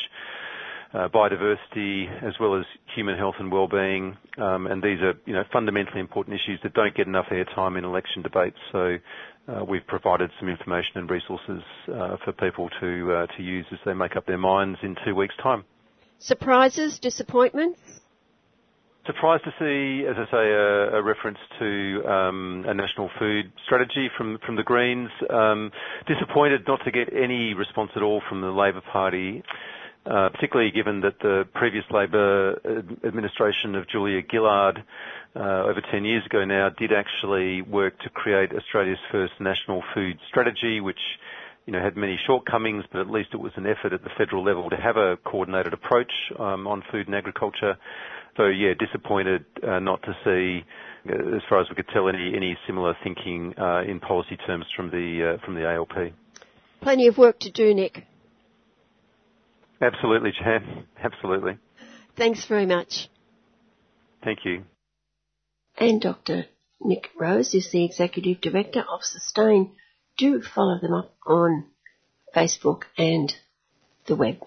uh, biodiversity, as well as human health and well-being. Um, and these are, you know, fundamentally important issues that don't get enough airtime in election debates. So uh, we've provided some information and resources uh, for people to uh, to use as they make up their minds in two weeks' time. Surprises, disappointments. Surprised to see, as I say, a, reference to um, a national food strategy from the Greens. Um, disappointed not to get any response at all from the Labor Party. Uh, particularly given that the previous Labor administration of Julia Gillard, uh, over 10 years ago now, did actually work to create Australia's first national food strategy, which you know, had many shortcomings, but at least it was an effort at the federal level to have a coordinated approach um, on food and agriculture. So yeah, disappointed uh, not to see, uh, as far as we could tell, any any similar thinking uh, in policy terms from the uh, from the ALP. Plenty of work to do, Nick. Absolutely, Jan. Absolutely. Thanks very much. Thank you. And Dr. Nick Rose is the Executive Director of Sustain. Do follow them up on Facebook and the web.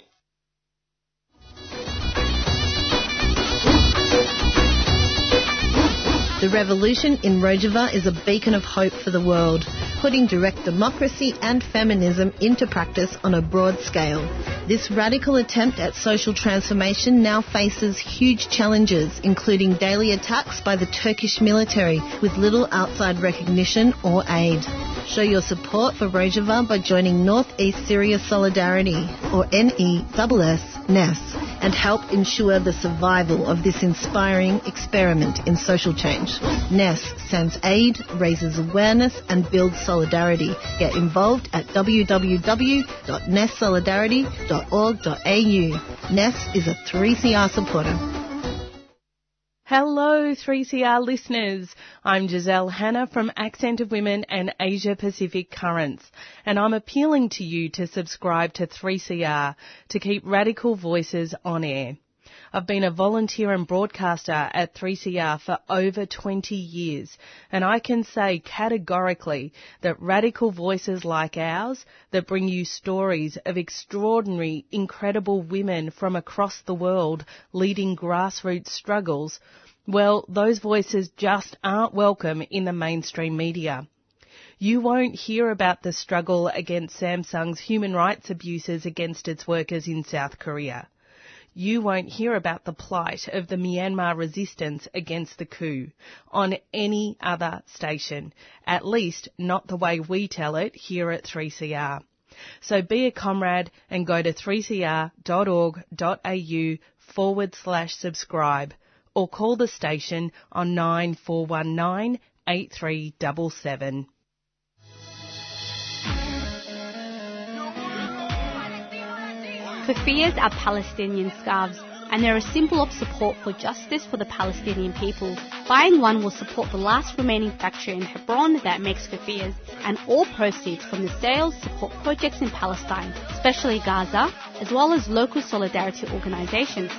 The revolution in Rojava is a beacon of hope for the world, putting direct democracy and feminism into practice on a broad scale. This radical attempt at social transformation now faces huge challenges, including daily attacks by the Turkish military with little outside recognition or aid. Show your support for Rojava by joining Northeast Syria Solidarity, or NESS, NESS, and help ensure the survival of this inspiring experiment in social change. NESS sends aid, raises awareness, and builds solidarity. Get involved at www.nesssolidarity.org.au. NESS is a 3CR supporter. Hello, 3CR listeners. I'm Giselle Hanna from Accent of Women and Asia Pacific Currents, and I'm appealing to you to subscribe to 3CR to keep radical voices on air. I've been a volunteer and broadcaster at 3CR for over 20 years, and I can say categorically that radical voices like ours that bring you stories of extraordinary, incredible women from across the world leading grassroots struggles, well, those voices just aren't welcome in the mainstream media. You won't hear about the struggle against Samsung's human rights abuses against its workers in South Korea you won't hear about the plight of the Myanmar resistance against the coup on any other station, at least not the way we tell it here at 3CR. So be a comrade and go to 3cr.org.au forward slash subscribe or call the station on 9419 8377. Kufiyas are Palestinian scarves and they're a symbol of support for justice for the Palestinian people. Buying one will support the last remaining factory in Hebron that makes kufiyas, and all proceeds from the sales support projects in Palestine, especially Gaza, as well as local solidarity organizations.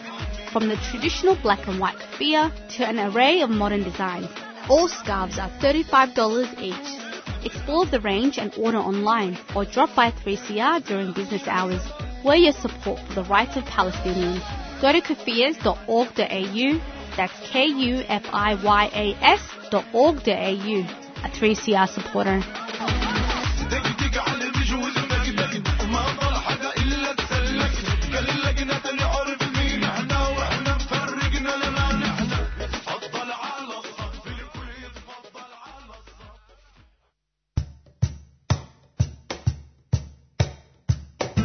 From the traditional black and white kufiya to an array of modern designs, all scarves are $35 each. Explore the range and order online or drop by 3CR during business hours. We're your support for the rights of Palestinians. Go to kufiyas.org.au, that's K-U-F-I-Y-A-S dot org.au, a 3CR supporter.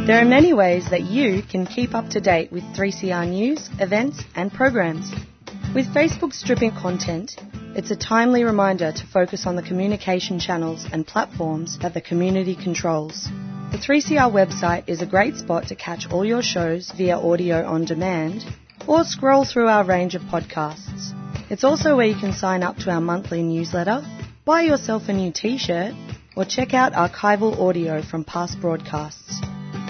There are many ways that you can keep up to date with 3CR news, events, and programs. With Facebook stripping content, it's a timely reminder to focus on the communication channels and platforms that the community controls. The 3CR website is a great spot to catch all your shows via audio on demand or scroll through our range of podcasts. It's also where you can sign up to our monthly newsletter, buy yourself a new t-shirt, or check out archival audio from past broadcasts.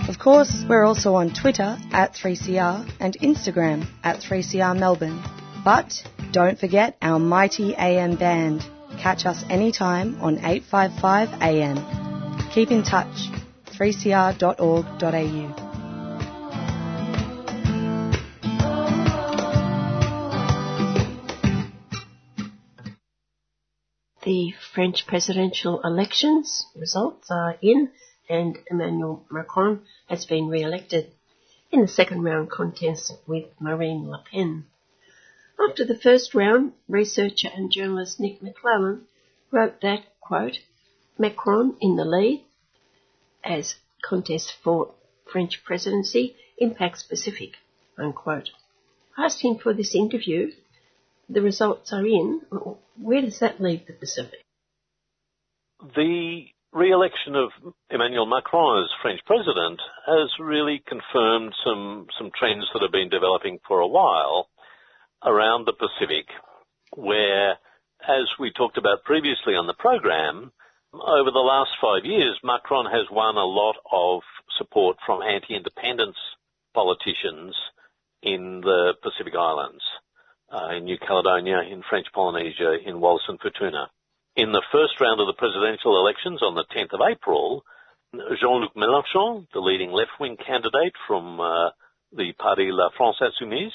Of course, we're also on Twitter at 3CR and Instagram at 3CR Melbourne. But don't forget our mighty AM band. Catch us anytime on 855 AM. Keep in touch. 3cr.org.au. The French presidential elections results are in and Emmanuel Macron has been re-elected in the second round contest with Marine Le Pen. After the first round, researcher and journalist Nic Maclellan wrote that, quote, Macron in the lead as contest for French presidency impacts Pacific, unquote. I asked him for this interview. The results are in. Where does that leave the Pacific? The re-election of Emmanuel Macron as French president has really confirmed some, some trends that have been developing for a while around the Pacific, where, as we talked about previously on the program, over the last five years, Macron has won a lot of support from anti-independence politicians in the Pacific Islands, uh, in New Caledonia, in French Polynesia, in Wallis and Futuna. In the first round of the presidential elections on the 10th of April, Jean-Luc Mélenchon, the leading left-wing candidate from uh, the Parti La France Insoumise,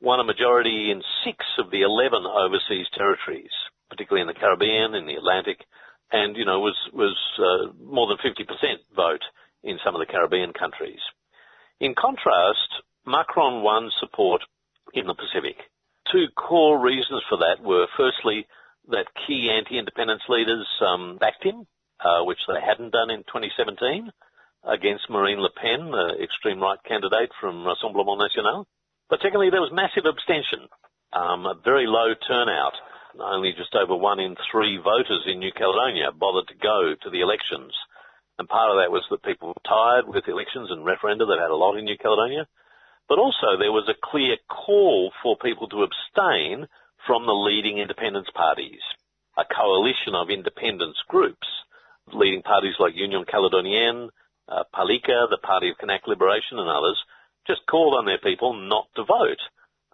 won a majority in six of the 11 overseas territories, particularly in the Caribbean, in the Atlantic, and, you know, was, was uh, more than 50% vote in some of the Caribbean countries. In contrast, Macron won support in the Pacific. Two core reasons for that were firstly, that key anti-independence leaders um, backed him, uh, which they hadn't done in 2017 against Marine Le Pen, the extreme right candidate from Rassemblement National. But secondly, there was massive abstention, um, a very low turnout. Only just over one in three voters in New Caledonia bothered to go to the elections. And part of that was that people were tired with elections and referenda. They've had a lot in New Caledonia. But also there was a clear call for people to abstain from the leading independence parties. A coalition of independence groups, leading parties like Union Caledonienne, uh, Palika, the Party of Kanak Liberation and others, just called on their people not to vote,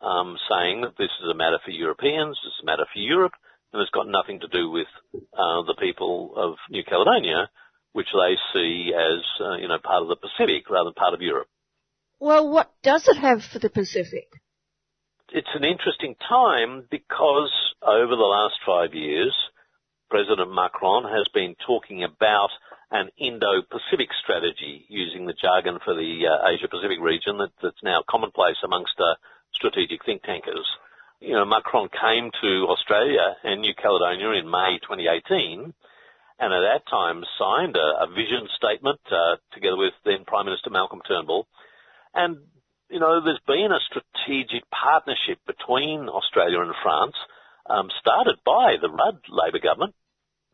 um, saying that this is a matter for Europeans, this is a matter for Europe, and it's got nothing to do with uh, the people of New Caledonia, which they see as, uh, you know, part of the Pacific rather than part of Europe. Well, what does it have for the Pacific? It's an interesting time because over the last five years, President Macron has been talking about an Indo-Pacific strategy using the jargon for the uh, Asia-Pacific region that, that's now commonplace amongst uh, strategic think tankers. You know, Macron came to Australia and New Caledonia in May 2018 and at that time signed a, a vision statement uh, together with then Prime Minister Malcolm Turnbull. And, you know, there's been a strategic partnership between Australia and France, um, started by the Rudd Labor government,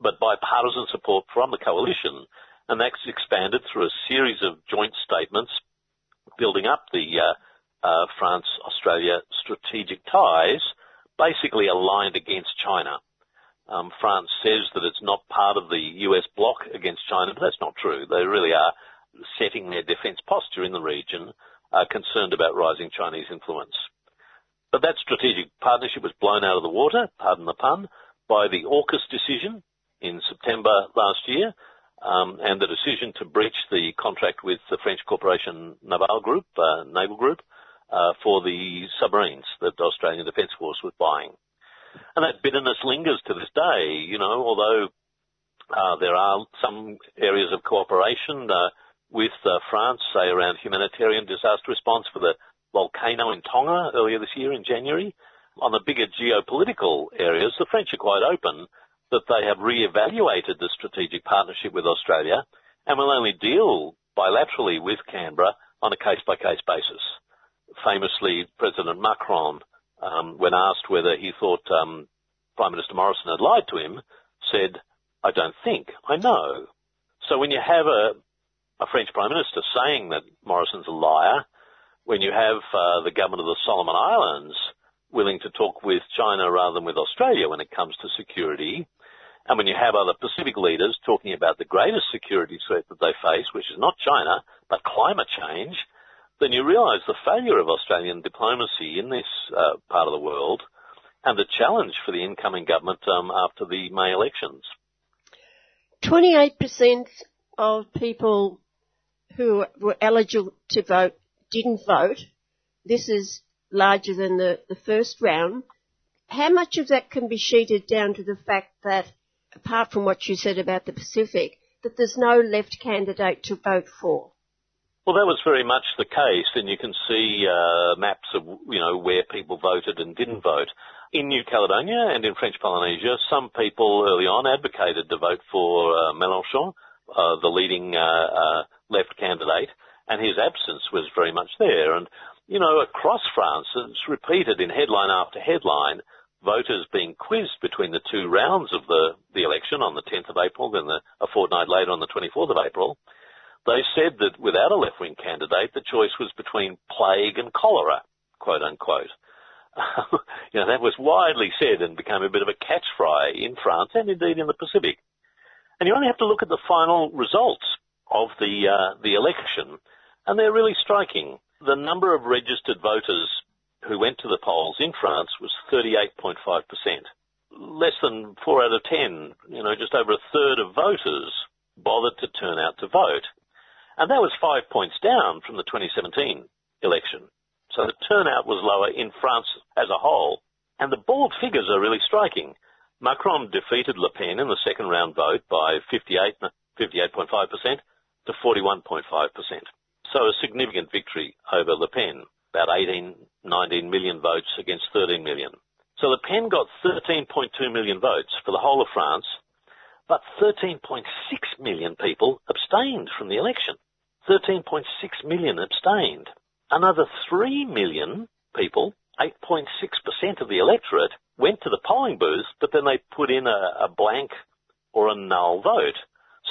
but by bipartisan support from the coalition. And that's expanded through a series of joint statements building up the uh, uh, France-Australia strategic ties, basically aligned against China. Um, France says that it's not part of the US bloc against China, but that's not true. They really are setting their defence posture in the region, uh, concerned about rising Chinese influence. But that strategic partnership was blown out of the water, pardon the pun, by the AUKUS decision in September last year, um, and the decision to breach the contract with the French corporation Naval Group, uh, Naval Group, uh, for the submarines that the Australian Defence Force was buying. And that bitterness lingers to this day, you know, although uh, there are some areas of cooperation uh, with uh, France, say around humanitarian disaster response for the volcano in Tonga earlier this year in January. On the bigger geopolitical areas, the French are quite open that they have re-evaluated the strategic partnership with Australia and will only deal bilaterally with Canberra on a case-by-case basis. Famously, President Macron um, when asked whether he thought um, Prime Minister Morrison had lied to him, said, I don't think, I know. So when you have a, a French Prime Minister saying that Morrison's a liar, when you have uh, the government of the Solomon Islands willing to talk with China rather than with Australia when it comes to security, and when you have other Pacific leaders talking about the greatest security threat that they face, which is not China, but climate change, then you realise the failure of Australian diplomacy in this uh, part of the world and the challenge for the incoming government um, after the May elections. 28% of people who were eligible to vote didn't vote. This is larger than the, the first round. How much of that can be sheeted down to the fact that, apart from what you said about the Pacific, that there's no left candidate to vote for? Well, that was very much the case, and you can see uh, maps of you know where people voted and didn't vote. In New Caledonia and in French Polynesia, some people early on advocated to vote for uh, Mélenchon, uh, the leading uh, uh, left candidate, and his absence was very much there. And you know, across France, it's repeated in headline after headline. Voters being quizzed between the two rounds of the, the election on the 10th of April, then the, a fortnight later on the 24th of April, they said that without a left-wing candidate, the choice was between plague and cholera, quote unquote. you know, that was widely said and became a bit of a catchphrase in France and indeed in the Pacific. And you only have to look at the final results of the uh, the election, and they're really striking. The number of registered voters who went to the polls in France was 38.5%. Less than four out of ten, you know, just over a third of voters bothered to turn out to vote. And that was five points down from the 2017 election. So the turnout was lower in France as a whole. And the bald figures are really striking. Macron defeated Le Pen in the second round vote by 58, 58.5% to 41.5%. So a significant victory over Le Pen, about 18, 19 million votes against 13 million. So Le Pen got 13.2 million votes for the whole of France, but 13.6 million people abstained from the election. 13.6 million abstained. Another 3 million people, 8.6% of the electorate, went to the polling booth, but then they put in a, a blank or a null vote.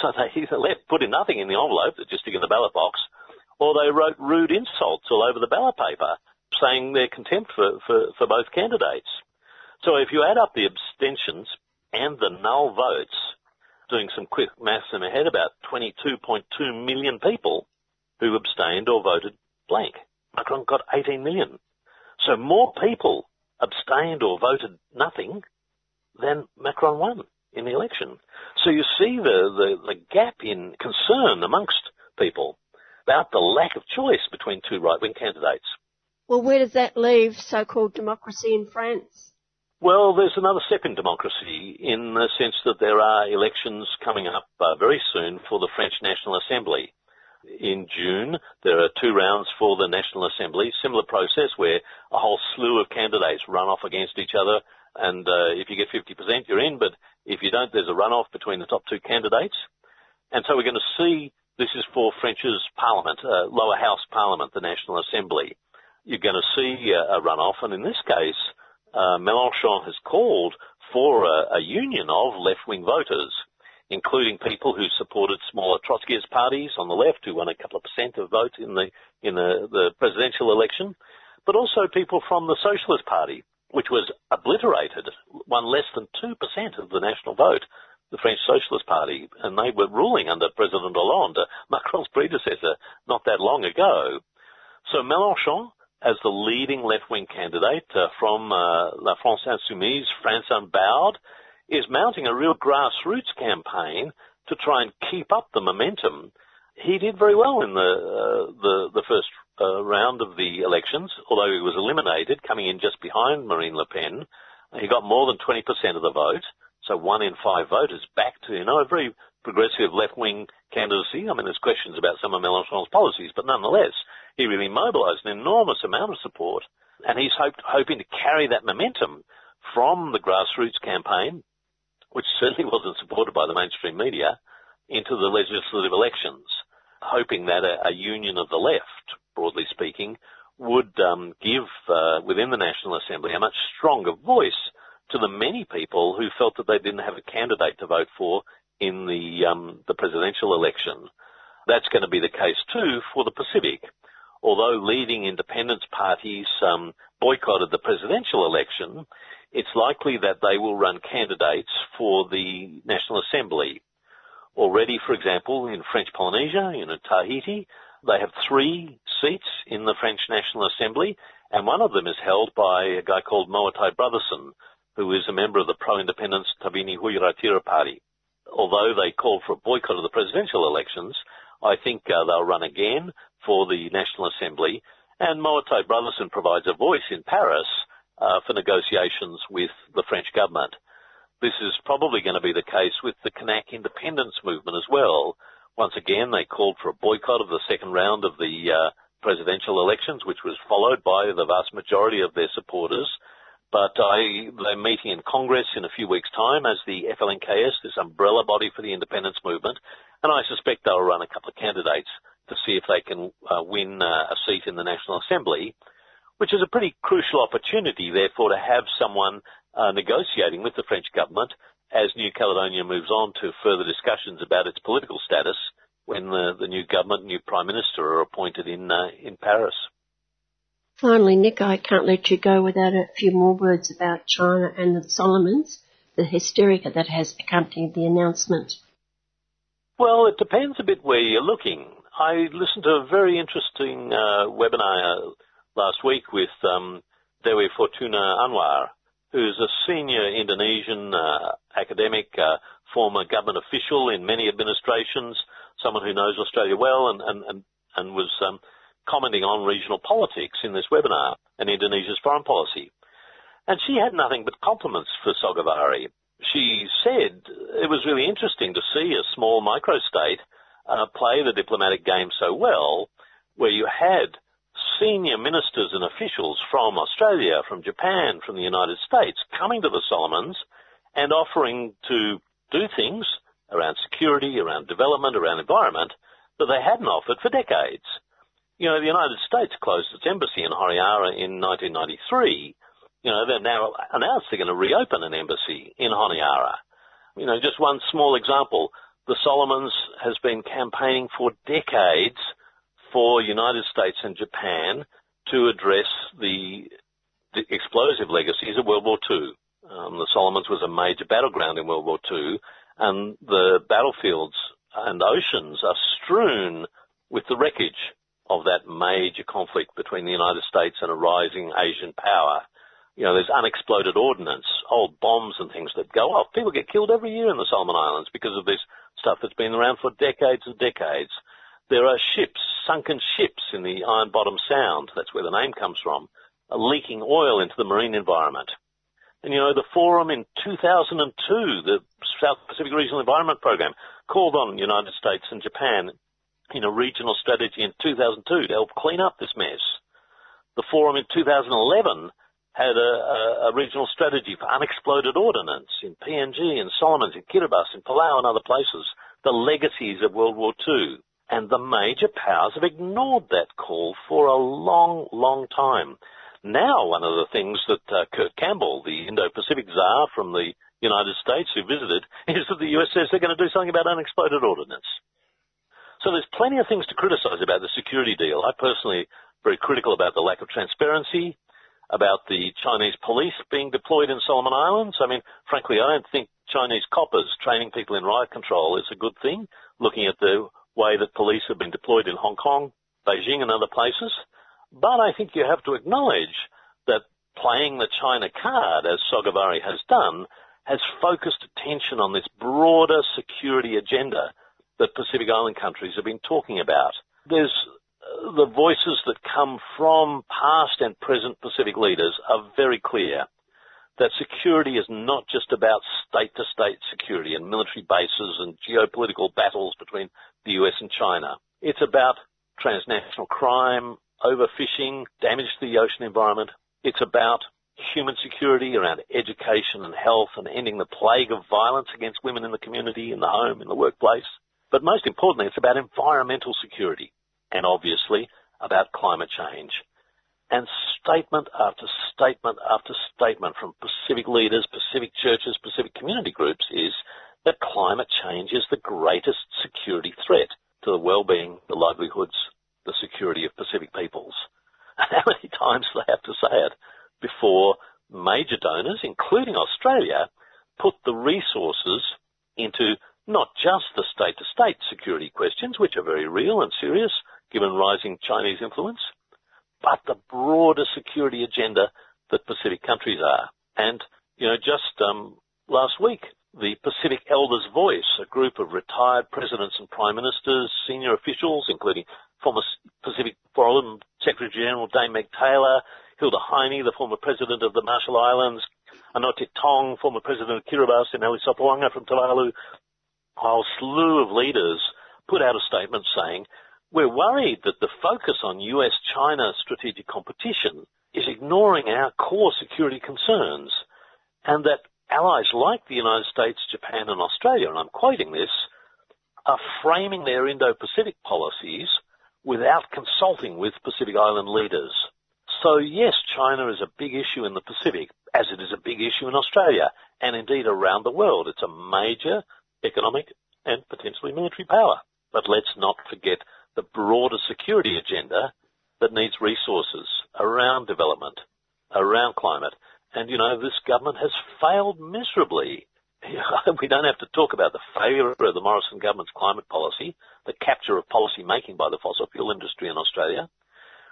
So they either left, put in nothing in the envelope, just stick in the ballot box, or they wrote rude insults all over the ballot paper, saying their contempt for, for, for both candidates. So if you add up the abstentions and the null votes, doing some quick maths in my head, about 22.2 million people who abstained or voted blank. Macron got 18 million. So more people abstained or voted nothing then Macron won in the election. So you see the, the, the gap in concern amongst people about the lack of choice between two right-wing candidates. Well, where does that leave so-called democracy in France? Well, there's another step in democracy in the sense that there are elections coming up uh, very soon for the French National Assembly. In June, there are two rounds for the National Assembly, similar process where a whole slew of candidates run off against each other, and uh, if you get 50%, you're in, but if you don't, there's a runoff between the top two candidates. And so we're going to see, this is for French's parliament, uh, lower house parliament, the National Assembly. You're going to see a, a runoff, and in this case, uh, Mélenchon has called for a, a union of left-wing voters, including people who supported smaller Trotskyist parties on the left, who won a couple of percent of votes in the in the, the presidential election, but also people from the Socialist Party, which was obliterated, won less than two percent of the national vote. The French Socialist Party, and they were ruling under President Hollande, Macron's predecessor, not that long ago. So Mélenchon as the leading left-wing candidate uh, from uh, La France Insoumise, France Unbowed, is mounting a real grassroots campaign to try and keep up the momentum. He did very well in the uh, the, the, first uh, round of the elections, although he was eliminated, coming in just behind Marine Le Pen. He got more than 20% of the vote, so one in five voters back to, you know, a very progressive left-wing candidacy. I mean, there's questions about some of Mélenchon's policies, but nonetheless, he really mobilised an enormous amount of support, and he's hoped, hoping to carry that momentum from the grassroots campaign, which certainly wasn't supported by the mainstream media, into the legislative elections, hoping that a, a union of the left, broadly speaking, would um, give uh, within the National Assembly a much stronger voice to the many people who felt that they didn't have a candidate to vote for in the um, the presidential election. That's going to be the case too for the Pacific although leading independence parties um, boycotted the presidential election, it's likely that they will run candidates for the National Assembly. Already, for example, in French Polynesia, in Tahiti, they have three seats in the French National Assembly, and one of them is held by a guy called Moetai Brotherson, who is a member of the pro-independence Tavini Huiratira party. Although they called for a boycott of the presidential elections, I think uh, they'll run again for the National Assembly, and Moetai Brotherson provides a voice in Paris for negotiations with the French government. This is probably going to be the case with the Kanak independence movement as well. Once again, they called for a boycott of the second round of the uh, presidential elections, which was followed by the vast majority of their supporters. But I, they're meeting in Congress in a few weeks' time as the FLNKS, this umbrella body for the independence movement, and I suspect they'll run a couple of candidates to see if they can uh, win uh, a seat in the National Assembly, which is a pretty crucial opportunity, therefore, to have someone uh, negotiating with the French government as New Caledonia moves on to further discussions about its political status when the, the new government, new prime minister are appointed in uh, in Paris. Finally, Nick, I can't let you go without a few more words about China and the Solomons, the hysteria that has accompanied the announcement. Well, it depends a bit where you're looking. I listened to a very interesting uh, webinar last week with um, Dewi Fortuna Anwar, who's a senior Indonesian uh, academic, uh, former government official in many administrations, someone who knows Australia well and, and, and, and was um, commenting on regional politics in this webinar and Indonesia's foreign policy. And she had nothing but compliments for Sogavare. She said it was really interesting to see a small microstate uh, play the diplomatic game so well, where you had senior ministers and officials from Australia, from Japan, from the United States coming to the Solomons and offering to do things around security, around development, around environment that they hadn't offered for decades. You know, the United States closed its embassy in Honiara in 1993. You know, they've now announced they're going to reopen an embassy in Honiara. You know, just one small example the Solomons has been campaigning for decades for United States and Japan to address the, the explosive legacies of World War II. Um, the Solomons was a major battleground in World War II, and the battlefields and oceans are strewn with the wreckage of that major conflict between the United States and a rising Asian power. You know, there's unexploded ordnance, old bombs and things that go off. People get killed every year in the Solomon Islands because of this stuff that's been around for decades and decades. There are ships, sunken ships in the Iron Bottom Sound, that's where the name comes from, leaking oil into the marine environment. And you know, the forum in 2002, the South Pacific Regional Environment Program, called on the United States and Japan in a regional strategy in 2002 to help clean up this mess. The forum in 2011 had a, a, a regional strategy for unexploded ordnance in PNG, in Solomons, in Kiribati, in Palau and other places, the legacies of World War II. And the major powers have ignored that call for a long, long time. Now, one of the things that uh, Kurt Campbell, the Indo-Pacific czar from the United States who visited, is that the US says they're going to do something about unexploded ordnance. So there's plenty of things to criticize about the security deal. I personally very critical about the lack of transparency, about the Chinese police being deployed in Solomon Islands. I mean, frankly, I don't think Chinese coppers training people in riot control is a good thing, looking at the way that police have been deployed in Hong Kong, Beijing and other places. But I think you have to acknowledge that playing the China card, as Sogavare has done, has focused attention on this broader security agenda that Pacific Island countries have been talking about. There's uh, the voices that come from past and present Pacific leaders are very clear that security is not just about state to state security and military bases and geopolitical battles between the US and China. It's about transnational crime, overfishing, damage to the ocean environment. It's about human security around education and health and ending the plague of violence against women in the community, in the home, in the workplace. But most importantly, it's about environmental security and obviously about climate change. And statement after statement after statement from Pacific leaders, Pacific churches, Pacific community groups is that climate change is the greatest security threat to the well-being, the livelihoods, the security of Pacific peoples. How many times do they have to say it before major donors, including Australia, put the resources into not just the state-to-state security questions, which are very real and serious, given rising Chinese influence, but the broader security agenda that Pacific countries are. And, you know, just um, last week, the Pacific Elders Voice, a group of retired presidents and prime ministers, senior officials, including former Pacific Forum Secretary General Dame Meg Taylor, Hilda Heine, the former president of the Marshall Islands, Anote Tong, former president of Kiribati, and Eli Sopoaga from Tuvalu, a whole slew of leaders put out a statement saying we're worried that the focus on US-China strategic competition is ignoring our core security concerns and that allies like the United States, Japan and Australia, and I'm quoting this, are framing their Indo-Pacific policies without consulting with Pacific Island leaders. So yes, China is a big issue in the Pacific, as it is a big issue in Australia, and indeed around the world. It's a major economic and potentially military power. But let's not forget the broader security agenda that needs resources around development, around climate. And, you know, this government has failed miserably. we don't have to talk about the failure of the Morrison government's climate policy, the capture of policy making by the fossil fuel industry in Australia.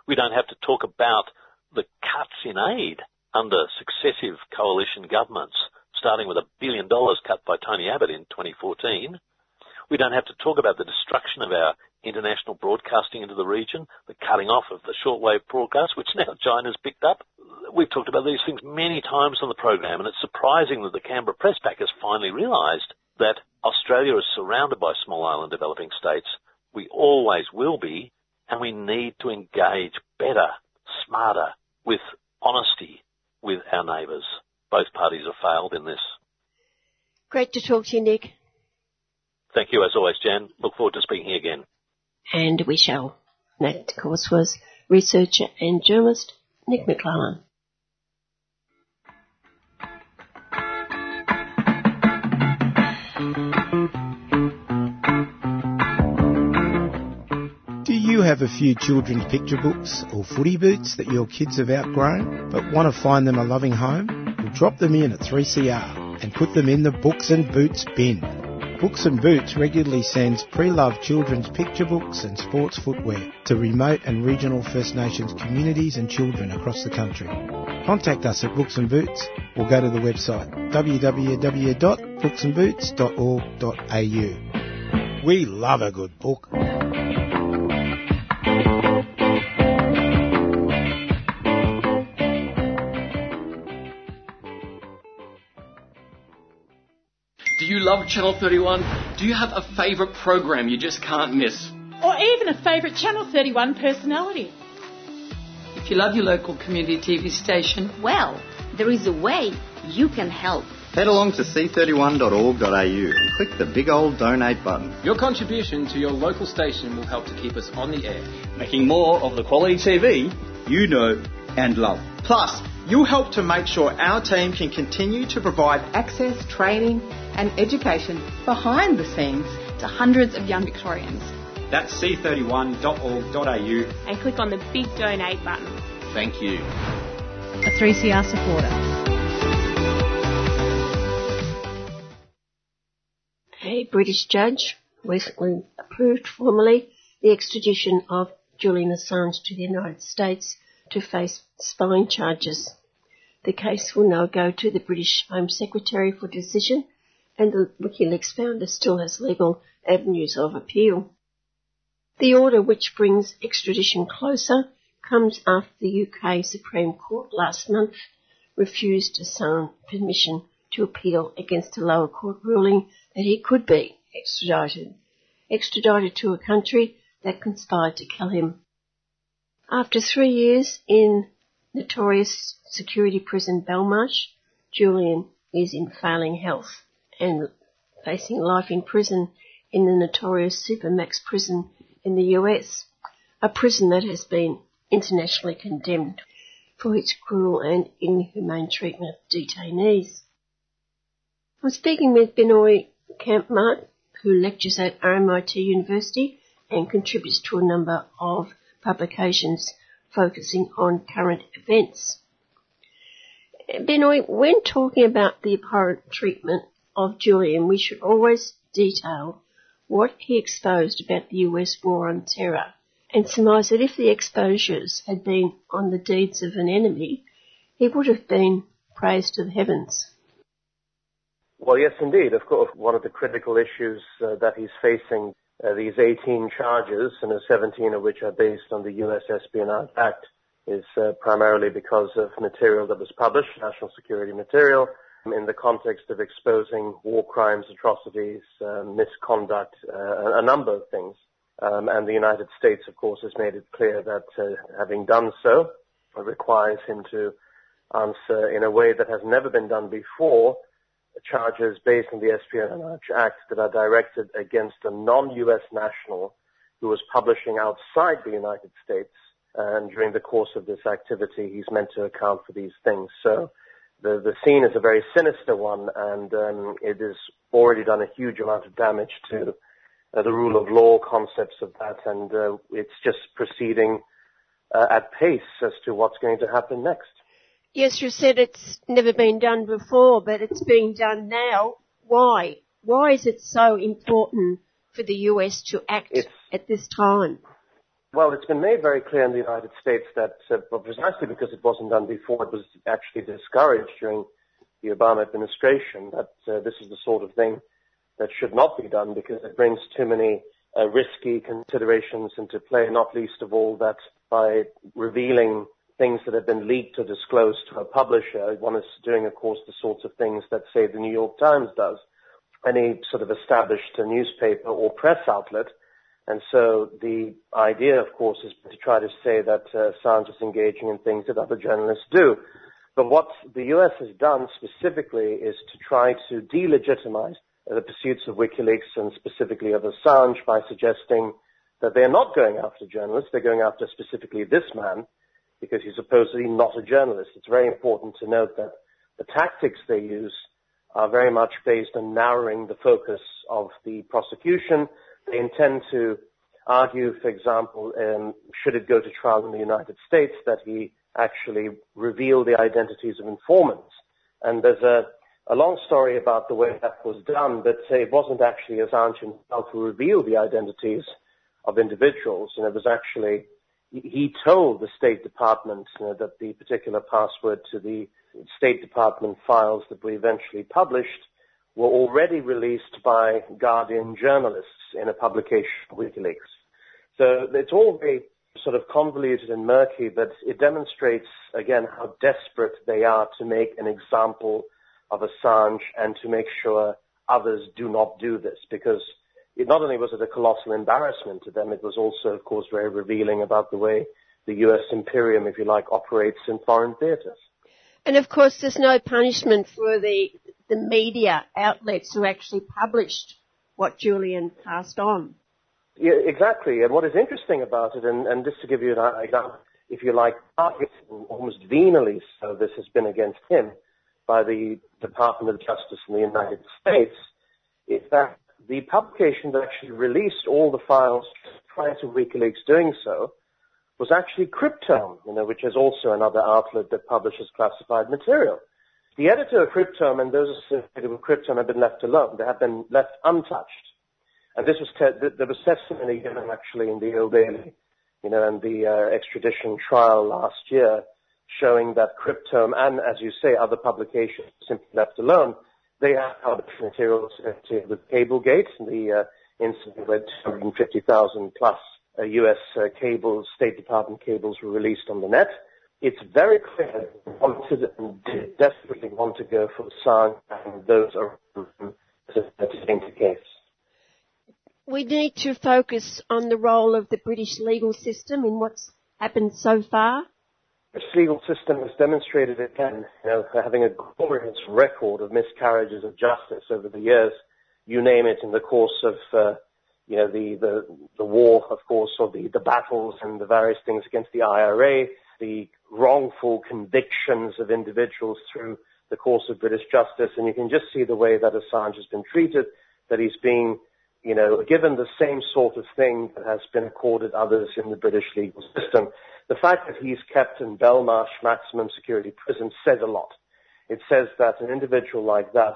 We don't have to talk about the cuts in aid under successive coalition governments, starting with a billion dollars cut by Tony Abbott in 2014. We don't have to talk about the destruction of our international broadcasting into the region, the cutting off of the shortwave broadcast, which now China's picked up. We've talked about these things many times on the program, and it's surprising that the Canberra Press Pack has finally realised that Australia is surrounded by small island developing states. We always will be, and we need to engage better, smarter, with honesty with our neighbours. Both parties have failed in this. Great to talk to you, Nic. Thank you as always, Jan. Look forward to speaking again and we shall. That, of course, was researcher and journalist Nic Maclellan. Do you have a few children's picture books or footy boots that your kids have outgrown but want to find them a loving home? Drop them in at 3CR and put them in the Books and Boots bin. Books and Boots regularly sends pre-loved children's picture books and sports footwear to remote and regional First Nations communities and children across the country. Contact us at Books and Boots or go to the website www.booksandboots.org.au. We love a good book. Love Channel 31? Do you have a favourite program you just can't miss? Or even a favourite Channel 31 personality? If you love your local community TV station, well, there is a way you can help. Head along to c31.org.au and click the big old donate button. Your contribution to your local station will help to keep us on the air. Making more of the quality TV you know and love. Plus, you'll help to make sure our team can continue to provide access, training, and education behind the scenes to hundreds of young Victorians. That's c31.org.au and click on the big donate button. Thank you. A 3CR supporter. A British judge recently approved formally the extradition of Julian Assange to the United States to face spying charges. The case will now go to the British Home Secretary for decision and the WikiLeaks founder still has legal avenues of appeal. The order which brings extradition closer comes after the UK Supreme Court last month refused Assange permission to appeal against a lower court ruling that he could be extradited, extradited to a country that conspired to kill him. After three years in notorious security prison Belmarsh, Julian is in failing health and facing life in prison in the notorious Supermax prison in the US, a prison that has been internationally condemned for its cruel and inhumane treatment of detainees. I'm speaking with Binoy Kampmark, who lectures at RMIT University and contributes to a number of publications focusing on current events. Binoy, when talking about the abhorrent treatment of Julian, we should always detail what he exposed about the US war on terror and surmise that if the exposures had been on the deeds of an enemy, he would have been praised to the heavens. Well, yes, indeed. Of course, one of the critical issues uh, that he's facing, these 18 charges, and 17 of which are based on the U.S. Espionage Act, is uh, primarily because of material that was published, national security material, in the context of exposing war crimes, atrocities, uh, misconduct, uh, a number of things. Um, and the United States, of course, has made it clear that uh, having done so, requires him to answer in a way that has never been done before charges based on the Espionage Act that are directed against a non-U.S. national who was publishing outside the United States. And during the course of this activity, he's meant to account for these things. So the, the scene is a very sinister one, and um, it has already done a huge amount of damage to uh, the rule of law concepts of that, and uh, it's just proceeding uh, at pace as to what's going to happen next. Yes, you said it's never been done before, but it's being done now. Why? Why is it so important for the US to act it's, at this time? Well, it's been made very clear in the United States that uh, precisely because it wasn't done before, it was actually discouraged during the Obama administration that uh, this is the sort of thing that should not be done because it brings too many uh, risky considerations into play, not least of all that by revealing things that have been leaked or disclosed to a publisher, one is doing, of course, the sorts of things that, say, the New York Times does, any sort of established newspaper or press outlet – and so the idea, of course, is to try to say that uh, Assange is engaging in things that other journalists do. But what the US has done specifically is to try to delegitimize the pursuits of WikiLeaks and specifically of Assange by suggesting that they're not going after journalists, they're going after specifically this man because he's supposedly not a journalist. It's very important to note that the tactics they use are very much based on narrowing the focus of the prosecution they intend to argue, for example, um, should it go to trial in the United States, that he actually reveal the identities of informants. And there's a a long story about the way that was done, but it wasn't actually Assange himself who revealed the identities of individuals, and it was actually he told the State Department you know, that the particular password to the State Department files that we eventually published were already released by Guardian journalists in a publication WikiLeaks. So it's all very sort of convoluted and murky, but it demonstrates again how desperate they are to make an example of Assange and to make sure others do not do this because it not only was it a colossal embarrassment to them, it was also, of course, very revealing about the way the U.S. imperium, if you like, operates in foreign theatres. And of course, there's no punishment for the the media outlets who actually published what Julian passed on. Yeah, exactly. And what is interesting about it, and, and just to give you an example, if you like, almost venally so this has been against him by the Department of Justice in the United States, is that the publication that actually released all the files prior to WikiLeaks doing so was actually Cryptome, you know, which is also another outlet that publishes classified material. The editor of Cryptome and those associated with Cryptome have been left alone. They have been left untouched. And this was te- there was testimony given actually in the Old Bailey, you know, and the uh, extradition trial last year, showing that Cryptome and, as you say, other publications simply left alone they have published materials with Cablegate, the uh, incident where 250,000 plus uh, U.S. Uh, cables, State Department cables were released on the net. It's very clear they wanted and desperately want to go for Assange and those are the case. We need to focus on the role of the British legal system in what's happened so far. British legal system has demonstrated again, you know, having a glorious record of miscarriages of justice over the years. You name it in the course of, uh, you know, the, the, the war, of course, or the, the battles and the various things against the IRA, the wrongful convictions of individuals through the course of British justice. And you can just see the way that Assange has been treated, that he's being, you know, given the same sort of thing that has been accorded others in the British legal system. The fact that he's kept in Belmarsh maximum security prison says a lot. It says that an individual like that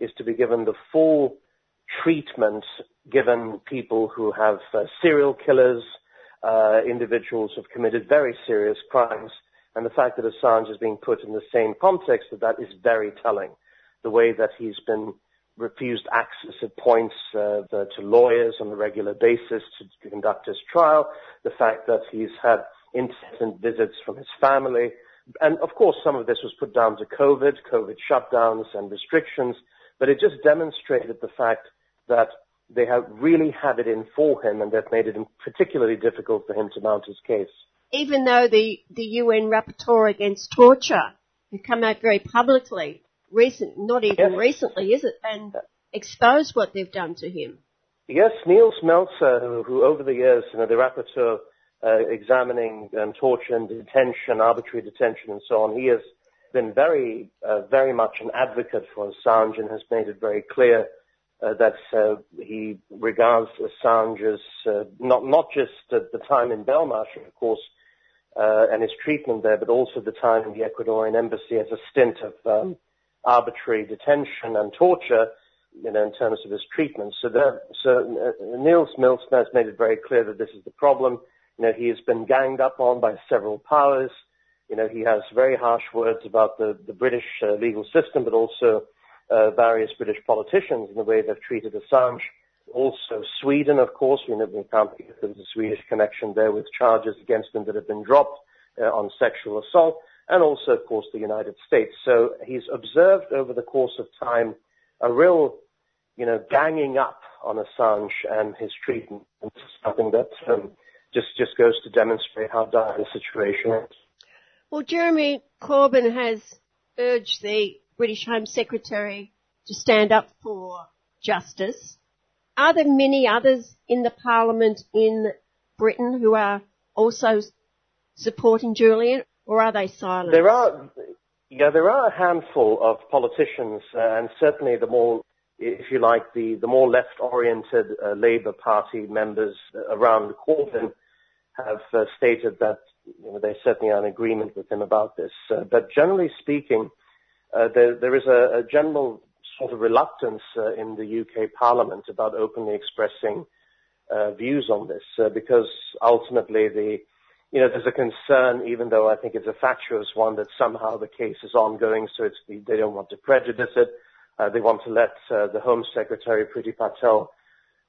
is to be given the full treatment given people who have uh, serial killers, uh, individuals who have committed very serious crimes, and the fact that Assange is being put in the same context of that is very telling. The way that he's been refused access at points uh, to lawyers on a regular basis to conduct his trial, the fact that he's had incessant visits from his family. And of course, some of this was put down to COVID, COVID shutdowns and restrictions, but it just demonstrated the fact that they have really had it in for him and they've made it particularly difficult for him to mount his case. Even though the, the UN rapporteur against torture has come out very publicly, recent, not even yes. recently, is it, and expose what they've done to him. Yes, Nils Melzer, who, who over the years, you know, the rapporteur uh, examining um, torture and detention, arbitrary detention, and so on. He has been very, uh, very much an advocate for Assange and has made it very clear uh, that uh, he regards Assange as uh, not not just at the time in Belmarsh, of course, uh, and his treatment there, but also the time in the Ecuadorian embassy as a stint of um, arbitrary detention and torture, you know, in terms of his treatment. So, that, so uh, Nils Melzer has made it very clear that this is the problem. You know, he has been ganged up on by several powers. You know, he has very harsh words about the, the British uh, legal system, but also uh, various British politicians and the way they've treated Assange. Also Sweden, of course, we, know, we can't there's a Swedish connection there with charges against him that have been dropped uh, on sexual assault, and also, of course, the United States. So he's observed over the course of time a real, you know, ganging up on Assange and his treatment. Something that um, just just goes to demonstrate how dire the situation is. Well, Jeremy Corbyn has urged the British Home Secretary to stand up for justice. Are there many others in the Parliament in Britain who are also supporting Julian, or are they silent? There are, yeah, there are a handful of politicians, uh, and certainly the more, if you like, the, the more left-oriented uh, Labour Party members around Corbyn have uh, stated that you know, they certainly are in agreement with him about this. Uh, but generally speaking, uh, there, there is a, a, general sort of reluctance uh, in the UK Parliament about openly expressing views on this because ultimately the you know there's a concern even though I think it's a fatuous one that somehow the case is ongoing so it's the, they don't want to prejudice it. Uh, they want to let uh, the Home Secretary Priti Patel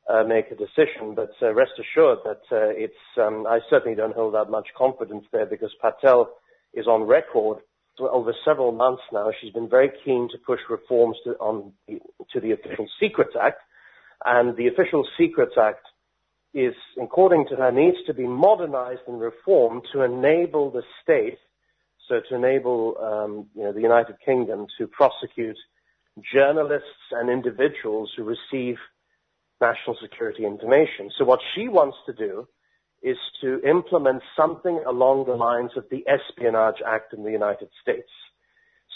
uh, make a decision. But rest assured that it's um, I certainly don't hold that much confidence there because Patel is on record over several months now, she's been very keen to push reforms to, on, to the Official Secrets Act. And the Official Secrets Act is, according to her, needs to be modernized and reformed to enable the state, so to enable um, you know, the United Kingdom to prosecute journalists and individuals who receive national security information. So what she wants to do is to implement something along the lines of the Espionage Act in the United States.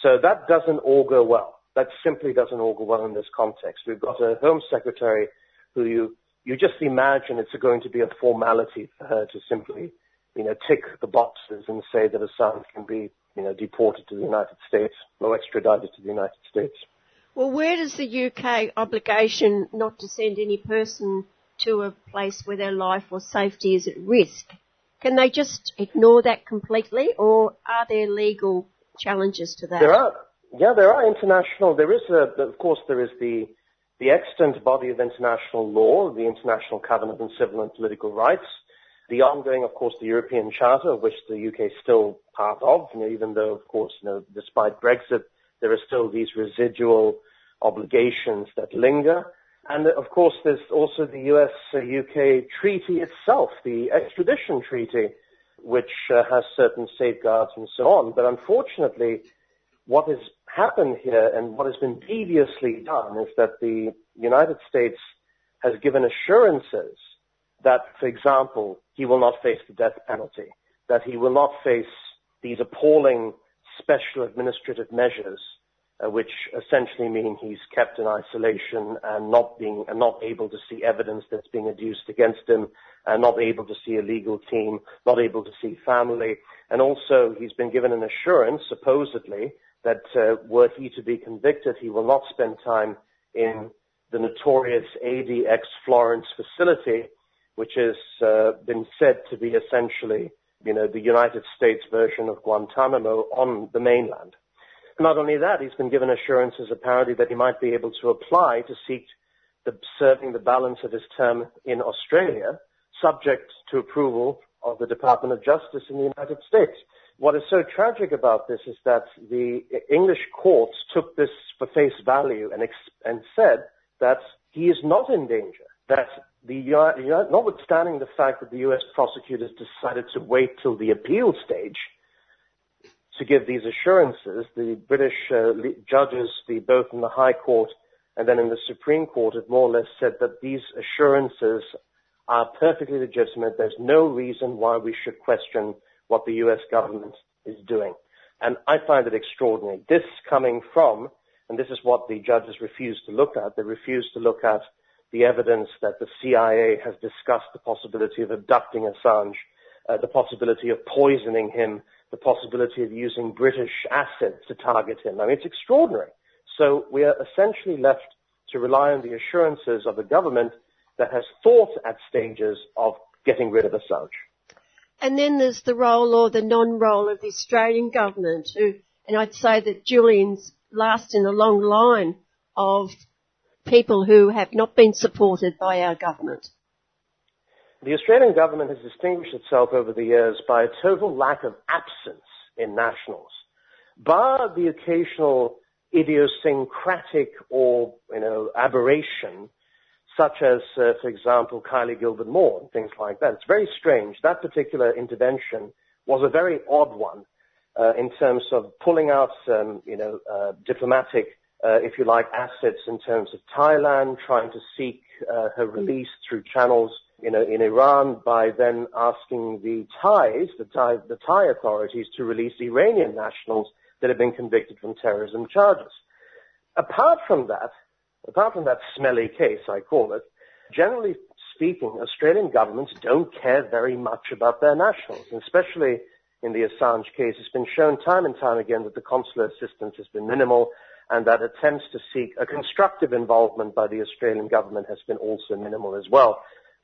So that doesn't all go well. That simply doesn't all go well in this context. We've got a Home Secretary who you, you just imagine it's going to be a formality for her to simply, you know, tick the boxes and say that Assange can be, you know, deported to the United States or extradited to the United States. Well, where does the UK obligation not to send any person to a place where their life or safety is at risk. Can they just ignore that completely, or are there legal challenges to that? There are. Yeah, there are international. There is a, of course, there is the the extant body of international law, the International Covenant on Civil and Political Rights, the ongoing, of course, the European Charter, which the UK is still part of, you know, even though, of course, you know, despite Brexit, there are still these residual obligations that linger. And of course, there's also the US-UK treaty itself, the extradition treaty, which uh, has certain safeguards and so on. But unfortunately, what has happened here and what has been deviously done is that the United States has given assurances that, for example, he will not face the death penalty, that he will not face these appalling special administrative measures uh, which essentially mean he's kept in isolation and not being and not able to see evidence that's being adduced against him, and not able to see a legal team, not able to see family, and also he's been given an assurance, supposedly, that uh, were he to be convicted, he will not spend time in the notorious ADX Florence facility, which has uh, been said to be essentially, you know, the United States version of Guantanamo on the mainland. Not only that, he's been given assurances apparently that he might be able to apply to seek the, serving the balance of his term in Australia, subject to approval of the Department of Justice in the United States. What is so tragic about this is that the English courts took this for face value and, and said that he is not in danger, that the, notwithstanding the fact that the U.S. prosecutors decided to wait till the appeal stage to give these assurances. The British uh, judges, the, both in the High Court and then in the Supreme Court, have more or less said that these assurances are perfectly legitimate. There's no reason why we should question what the U.S. government is doing. And I find it extraordinary. This coming from, and this is what the judges refused to look at, they refused to look at the evidence that the CIA has discussed the possibility of abducting Assange, uh, the possibility of poisoning him, the possibility of using British assets to target him. I mean, it's extraordinary. So we are essentially left to rely on the assurances of a government that has thought at stages of getting rid of Assange. And then there's the role or the non-role of the Australian government, who, and I'd say that Julian's last in a long line of people who have not been supported by our government. The Australian government has distinguished itself over the years by a total lack of absence in nationals, bar the occasional idiosyncratic or, you know, aberration, such as, uh, for example, Kylie Gilbert Moore and things like that. It's very strange. That particular intervention was a very odd one uh, in terms of pulling out, um, you know, uh, diplomatic, uh, if you like, assets in terms of Thailand, trying to seek uh, her release through channels you know, in Iran by then asking the Thais, the Thai, the Thai authorities to release Iranian nationals that have been convicted from terrorism charges. Apart from that, apart from that smelly case, I call it, generally speaking, Australian governments don't care very much about their nationals, especially in the Assange case, it's been shown time and time again that the consular assistance has been minimal and that attempts to seek a constructive involvement by the Australian government has been also minimal as well.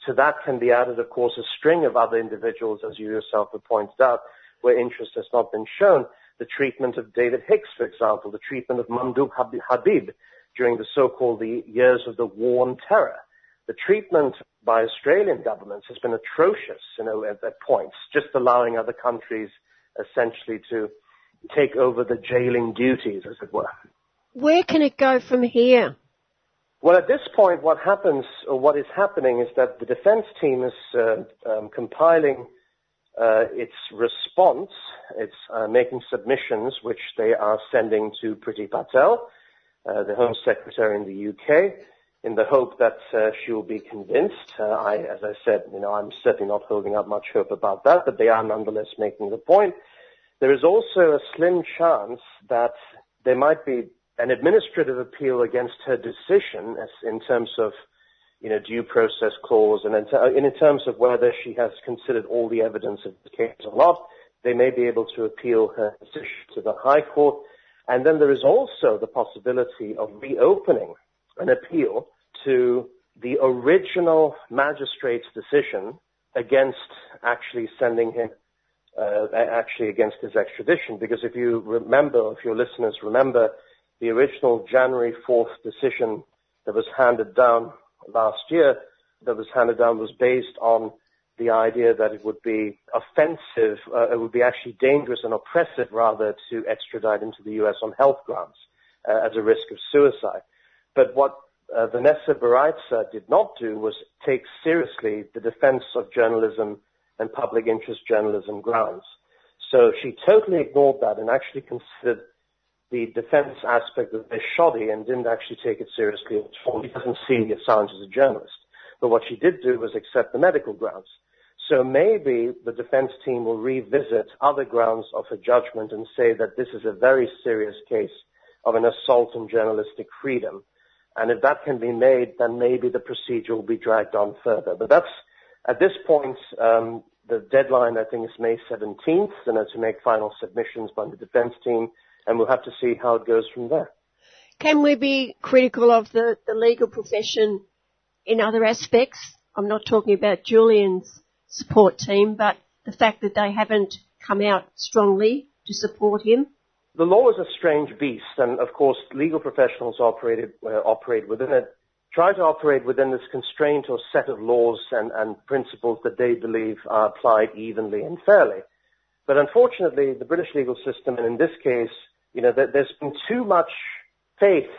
To that can be added, of course, a string of other individuals, as you yourself have pointed out, where interest has not been shown. The treatment of David Hicks, for example, the treatment of Mamdouh Habib during the so-called the years of the war on terror. The treatment by Australian governments has been atrocious, you know, at, at points, just allowing other countries essentially to take over the jailing duties, as it were. Where can it go from here? Well, at this point, what happens, or what is happening, is that the defense team is uh, um, compiling uh, its response. It's uh, making submissions, which they are sending to Priti Patel, the Home Secretary in the UK, in the hope that uh, she will be convinced. Uh, I, as I said, you know, I'm certainly not holding up much hope about that, but they are nonetheless making the point. There is also a slim chance that there might be an administrative appeal against her decision in terms of you know, due process clause and in terms of whether she has considered all the evidence of the case or not, they may be able to appeal her decision to the High Court. And then there is also the possibility of reopening an appeal to the original magistrate's decision against actually sending him, uh, actually against his extradition. Because if you remember, if your listeners remember, the original January 4th decision that was handed down last year that was handed down was based on the idea that it would be offensive, uh, it would be actually dangerous and oppressive rather to extradite into the US on health grounds uh, as a risk of suicide. But what uh, Vanessa Baraitser did not do was take seriously the defense of journalism and public interest journalism grounds. So she totally ignored that and actually considered the defense aspect of this shoddy and didn't actually take it seriously at all. He doesn't see Assange as a journalist. But what she did do was accept the medical grounds. So maybe the defense team will revisit other grounds of her judgment and say that this is a very serious case of an assault on journalistic freedom. And if that can be made, then maybe the procedure will be dragged on further. But that's, at this point, um, the deadline I think is May 17th, and to make final submissions by the defense team and we'll have to see how it goes from there. Can we be critical of the, the legal profession in other aspects? I'm not talking about Julian's support team, but the fact that they haven't come out strongly to support him. The law is a strange beast, and of course, legal professionals operate, uh, operate within it, try to operate within this constraint or set of laws and, and principles that they believe are applied evenly and fairly. But unfortunately, the British legal system, and in this case, you know, there's been too much faith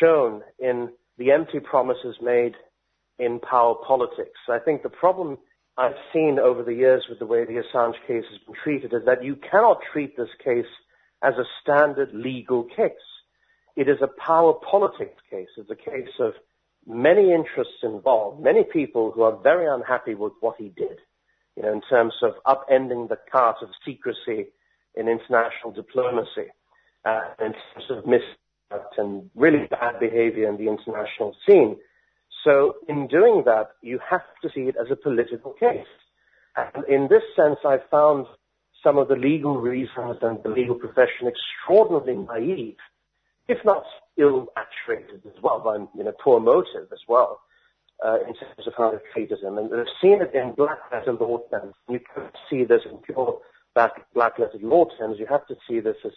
shown in the empty promises made in power politics. I think the problem I've seen over the years with the way the Assange case has been treated is that you cannot treat this case as a standard legal case. It is a power politics case. It's a case of many interests involved, many people who are very unhappy with what he did, you know, in terms of upending the cart of secrecy in international diplomacy uh, in terms of misconduct and really bad behavior in the international scene. So in doing that, you have to see it as a political case. And in this sense, I found some of the legal reasons and the legal profession extraordinarily naive, if not ill-actuated as well by you know, poor motive as well. Uh, in terms of how they've treated him. And they've seen it in black letter law terms. You can't see this in pure black, black letter law terms. You have to see this as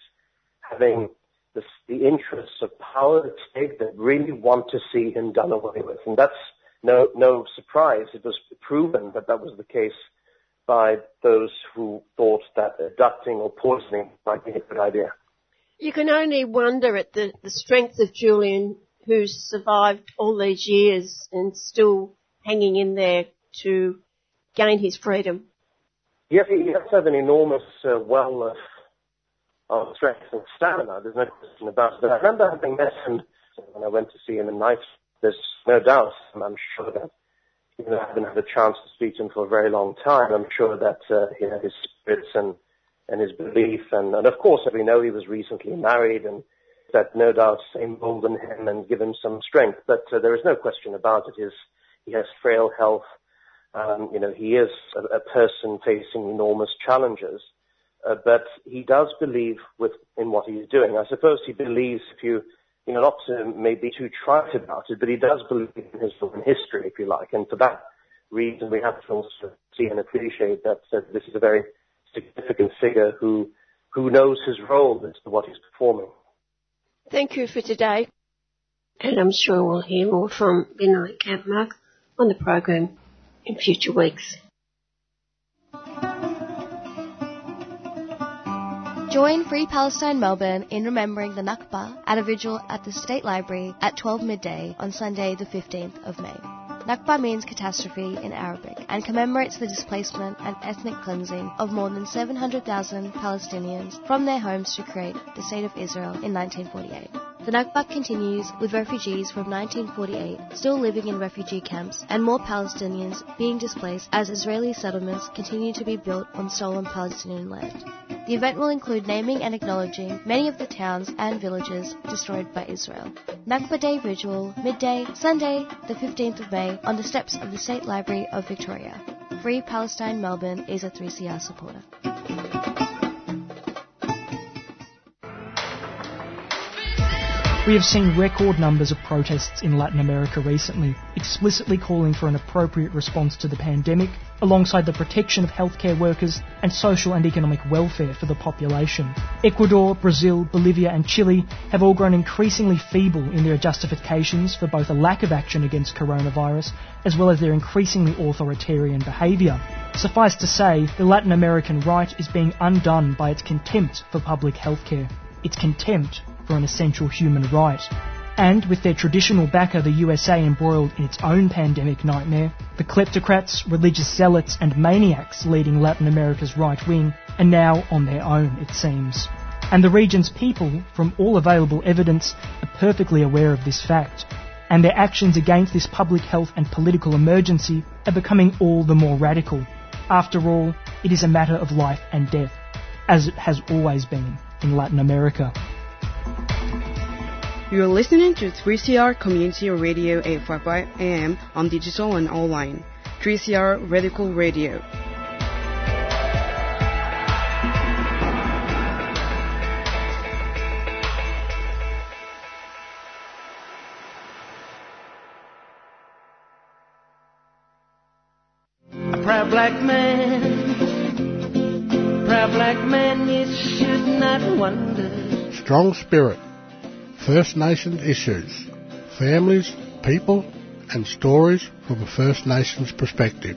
having the, the interests of power at stake that really want to see him done away with. And that's no, no surprise. It was proven that that was the case by those who thought that abducting or poisoning might be a good idea. You can only wonder at the, the strength of Julian, who's survived all these years and still hanging in there to gain his freedom. Yes, he has have an enormous uh, well of of strength and stamina. There's no question about it. But I remember having met him when I went to see him in night. There's no doubt, and I'm sure that even though I haven't had a chance to speak to him for a very long time, I'm sure that uh, he had his spirits and, and his belief. And, and of course, as we know he was recently married and that no doubt emboldened him and give him some strength. But uh, there is no question about it. His, he has frail health. Um, you know, he is a, a person facing enormous challenges. Uh, but he does believe with, in what he's doing. I suppose he believes if you, you know, not to maybe too trite about it, but he does believe in his own history, if you like, and for that reason we have to also see and appreciate that uh, this is a very significant figure who, who knows his role as to what he's performing. Thank you for today. And I'm sure we'll hear more from Binoy Kampmark on the program in future weeks. Join Free Palestine Melbourne in remembering the Nakba at a vigil at the State Library at 12 midday on Sunday the 15th of May. Nakba means catastrophe in Arabic and commemorates the displacement and ethnic cleansing of more than 700,000 Palestinians from their homes to create the State of Israel in 1948. The Nakba continues with refugees from 1948 still living in refugee camps and more Palestinians being displaced as Israeli settlements continue to be built on stolen Palestinian land. The event will include naming and acknowledging many of the towns and villages destroyed by Israel. Nakba Day Vigil, midday, Sunday, the 15th of May, on the steps of the State Library of Victoria. Free Palestine Melbourne is a 3CR supporter. We have seen record numbers of protests in Latin America recently, explicitly calling for an appropriate response to the pandemic, alongside the protection of healthcare workers and social and economic welfare for the population. Ecuador, Brazil, Bolivia, and Chile have all grown increasingly feeble in their justifications for both a lack of action against coronavirus as well as their increasingly authoritarian behaviour. Suffice to say, the Latin American right is being undone by its contempt for public healthcare, its contempt for an essential human right. And with their traditional backer, the USA, embroiled in its own pandemic nightmare, the kleptocrats, religious zealots, and maniacs leading Latin America's right wing are now on their own, it seems. And the region's people, from all available evidence, are perfectly aware of this fact. And their actions against this public health and political emergency are becoming all the more radical. After all, it is a matter of life and death, as it has always been in Latin America. You're listening to 3CR Community Radio 855 AM on digital and online. 3CR Radical Radio. A proud black man, proud black man, you should not wonder. Strong spirit. First Nations issues. Families, people, and stories from a First Nations perspective.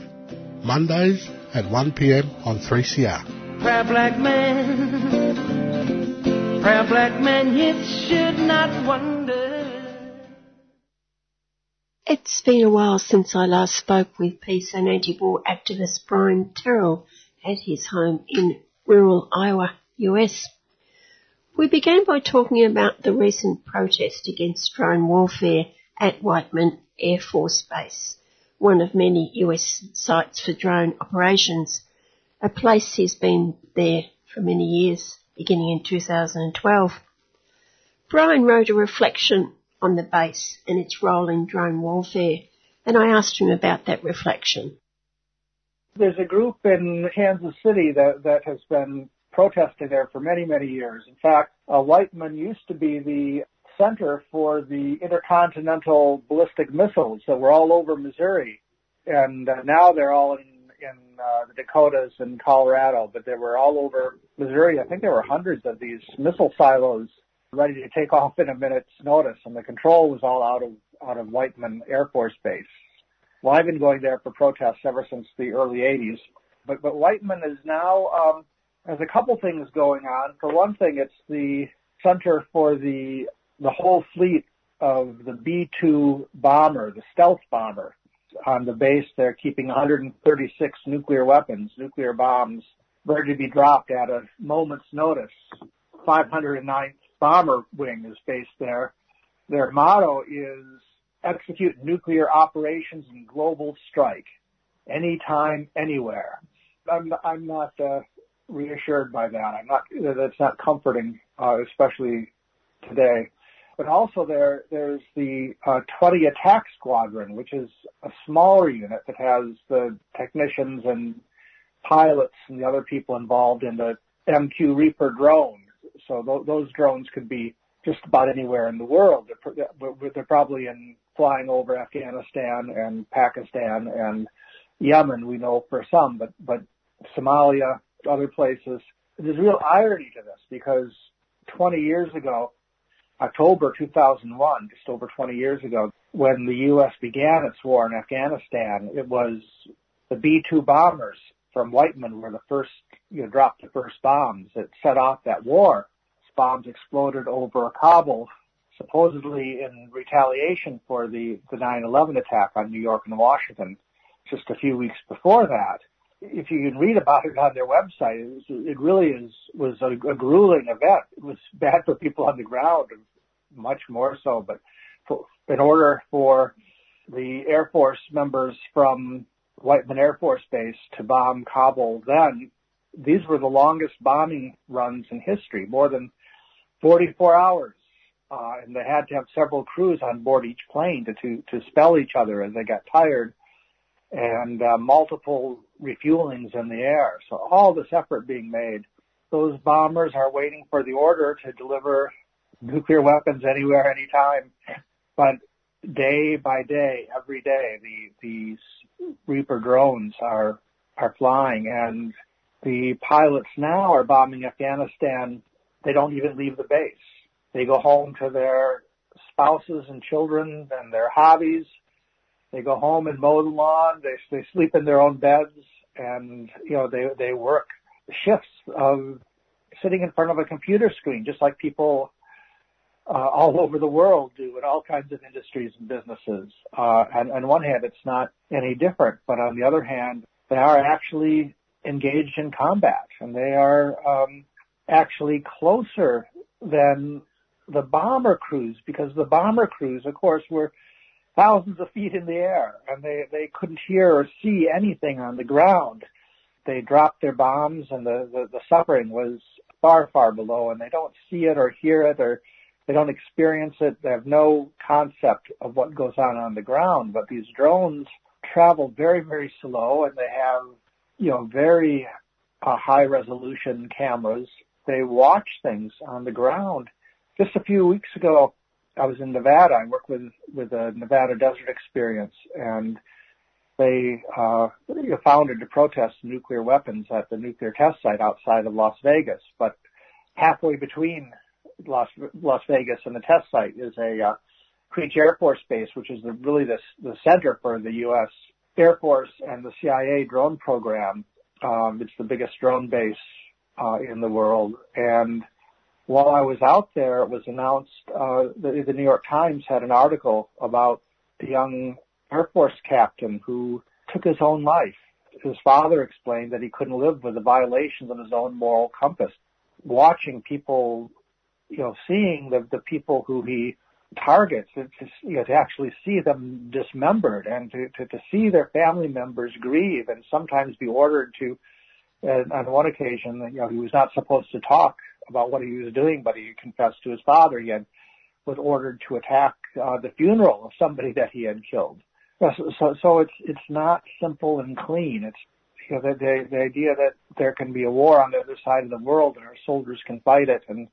Mondays at 1pm on 3CR. Proud black man, proud black man, you should not wonder. It's been a while since I last spoke with peace and anti-war activist Brian Terrell at his home in rural Iowa, US. We began by talking about the recent protest against drone warfare at Whiteman Air Force Base, one of many US sites for drone operations, a place he's been there for many years, beginning in 2012. Brian wrote a reflection on the base and its role in drone warfare, and I asked him about that reflection. There's a group in Kansas City that, that has been protesting there for many, many years. In fact, uh, Whiteman used to be the center for the intercontinental ballistic missiles that were all over Missouri, and uh, now they're all in in uh, the Dakotas and Colorado, but they were all over Missouri. I think there were hundreds of these missile silos ready to take off in a minute's notice, and the control was all out of out of Whiteman Air Force Base. Well, I've been going there for protests ever since the early 80s, but but Whiteman is now um, has a couple things going on. For one thing, it's the center for the the whole fleet of the B-2 bomber, the stealth bomber. On the base, they're keeping 136 nuclear weapons, nuclear bombs, ready to be dropped at a moment's notice. 509th Bomber Wing is based there. Their motto is execute nuclear operations in global strike, anytime, anywhere. I'm, I'm not uh, reassured by that. I'm not. That's not comforting, uh, especially today. But also there, there's the uh, 20 Attack Squadron, which is a smaller unit that has the technicians and pilots and the other people involved in the MQ Reaper drones. So th- those drones could be just about anywhere in the world. They're, they're probably in flying over Afghanistan and Pakistan and Yemen, we know for some, but, but Somalia, other places. There's real irony to this because 20 years ago, October 2001, just over 20 years ago, when the U.S. began its war in Afghanistan, it was the B-2 bombers from Whiteman were the first, you know, dropped the first bombs that set off that war. Bombs exploded over Kabul, supposedly in retaliation for the, the 9-11 attack on New York and Washington just a few weeks before that. If you can read about it on their website, it, was, it really is, was a, a grueling event. It was bad for people on the ground, much more so, but for, in order for the Air Force members from Whiteman Air Force Base to bomb Kabul then, these were the longest bombing runs in history, more than 44 hours. Uh, and they had to have several crews on board each plane to, to, to spell each other as they got tired and uh, multiple refuelings in the air. So all this effort being made. Those bombers are waiting for the order to deliver nuclear weapons anywhere, anytime. But day by day, every day, the, these Reaper drones are, are flying and the pilots now are bombing Afghanistan. They don't even leave the base. They go home to their spouses and children and their hobbies. They go home and mow the lawn. They, they sleep in their own beds and, you know, they, they work shifts of sitting in front of a computer screen, just like people uh, all over the world do in all kinds of industries and businesses. Uh, and on one hand, it's not any different, but on the other hand, they are actually engaged in combat, and they are um, actually closer than the bomber crews because the bomber crews, of course, were thousands of feet in the air, and they they couldn't hear or see anything on the ground. They dropped their bombs, and the the, the suffering was far far below, and they don't see it or hear it or they don't experience it. They have no concept of what goes on on the ground. But these drones travel very, very slow and they have, you know, very uh, high resolution cameras. They watch things on the ground. Just a few weeks ago, I was in Nevada. I work with, with a Nevada Desert Experience and they uh, founded to protest nuclear weapons at the nuclear test site outside of Las Vegas. But halfway between Las, Las Vegas and the test site is a uh, Creech Air Force Base, which is the, really the, the center for the U.S. Air Force and the CIA drone program. Um, it's the biggest drone base uh, in the world. And while I was out there, it was announced uh, the, the New York Times had an article about the young Air Force captain who took his own life. His father explained that he couldn't live with the violations of his own moral compass. Watching people you know, seeing the, the people who he targets, to, you know, to actually see them dismembered and to, to, to see their family members grieve and sometimes be ordered to, uh, on one occasion, you know, he was not supposed to talk about what he was doing, but he confessed to his father. He had, was ordered to attack uh, the funeral of somebody that he had killed. So, so, so it's it's not simple and clean. It's you know the, the the idea that there can be a war on the other side of the world and our soldiers can fight it and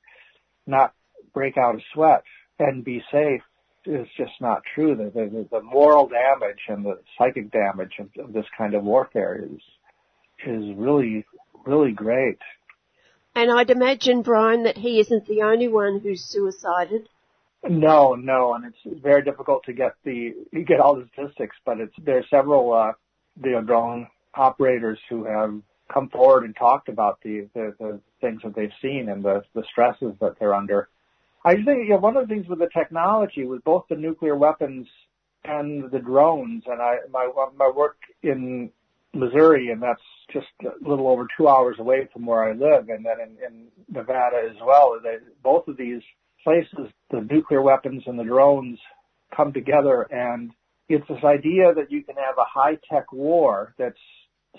not break out a sweat and be safe is just not true. The, the, the moral damage and the psychic damage of, of this kind of warfare is is really really great. And I'd imagine, Brian, that he isn't the only one who's suicided. No, no, and it's very difficult to get the you get all the statistics, but it's there are several uh, the drone operators who have come forward and talked about the, the, the things that they've seen and the, the stresses that they're under. I think you know, one of the things with the technology, with both the nuclear weapons and the drones, and I my my work in Missouri, and that's just a little over two hours away from where I live, and then in, in Nevada as well. They, both of these places, the nuclear weapons and the drones come together, and it's this idea that you can have a high tech war that's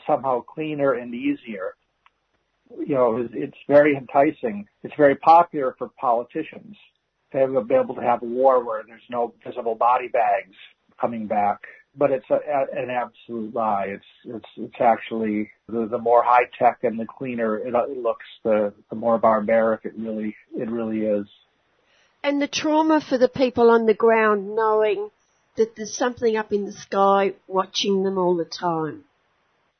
somehow cleaner and easier. You know, it's very enticing. It's very popular for politicians to be able to have a war where there's no visible body bags coming back but it's a, a, an absolute lie. It's it's it's actually the, the more high tech and the cleaner it, it looks, the the more barbaric it really it really is. And the trauma for the people on the ground knowing that there's something up in the sky watching them all the time.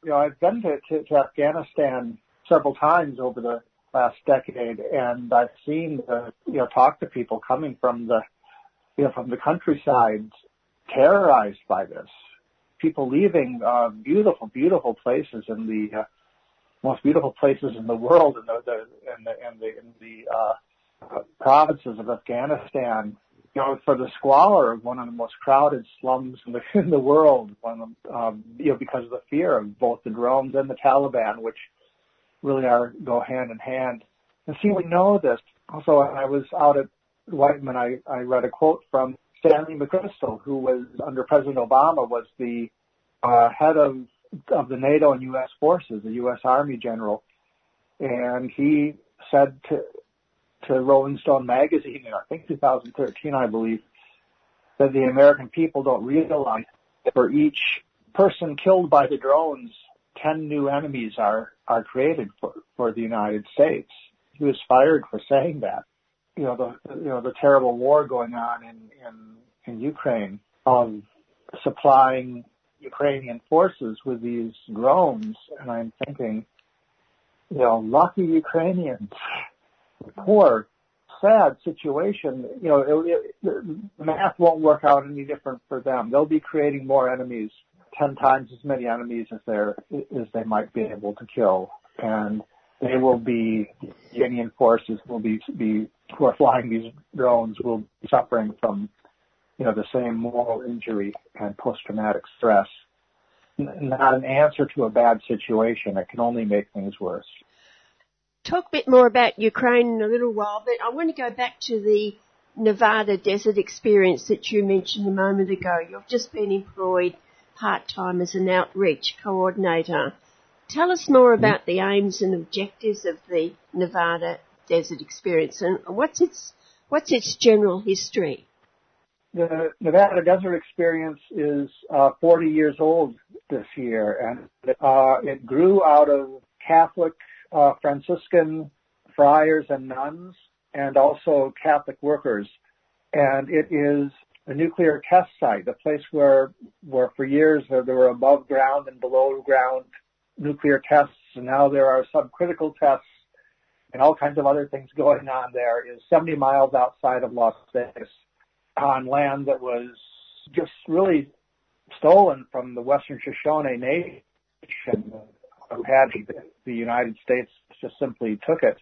You know, I've been to, to, to Afghanistan several times over the last decade, and I've seen the, you know talk to people coming from the you know from the countryside terrorized by this. People leaving uh, beautiful, beautiful places in the uh, most beautiful places in the world, in the, the in the in the, in the uh, provinces of Afghanistan. You know, for the squalor of one of the most crowded slums in the in the world, one of them, um, you know, because of the fear of both the drones and the Taliban, which really are go hand in hand. And see, we know this. Also, I was out at Whiteman, I, I read a quote from Stanley McChrystal, who was under President Obama, was the uh, head of of the NATO and U.S. forces, the U.S. Army general, and he said to to Rolling Stone magazine in I think 2013, I believe, that the American people don't realize that for each person killed by the drones, 10 new enemies are are created for for the United States. He was fired for saying that you know the you know the terrible war going on in in, in Ukraine of supplying Ukrainian forces with these drones, and I'm thinking, you know, lucky Ukrainians, poor, sad situation. You know, it, it, the math won't work out any different for them. They'll be creating more enemies, ten times as many enemies as they as they might be able to kill, and they will be Ukrainian forces will be be who are flying these drones will be suffering from you know the same moral injury and post traumatic stress. Not an answer to a bad situation. It can only make things worse. Talk a bit more about Ukraine in a little while, but I want to go back to the Nevada desert experience that you mentioned a moment ago. You've just been employed part time as an outreach coordinator. Tell us more about the aims and objectives of the Nevada Desert Experience and what's its what's its general history? The Nevada Desert Experience is uh, 40 years old this year, and uh, it grew out of Catholic uh, Franciscan friars and nuns, and also Catholic workers. And it is a nuclear test site, a place where, where for years there, there were above ground and below ground nuclear tests, and now there are subcritical tests and all kinds of other things going on there is 70 miles outside of Las Vegas on land that was just really stolen from the Western Shoshone Nation who had the United States just simply took it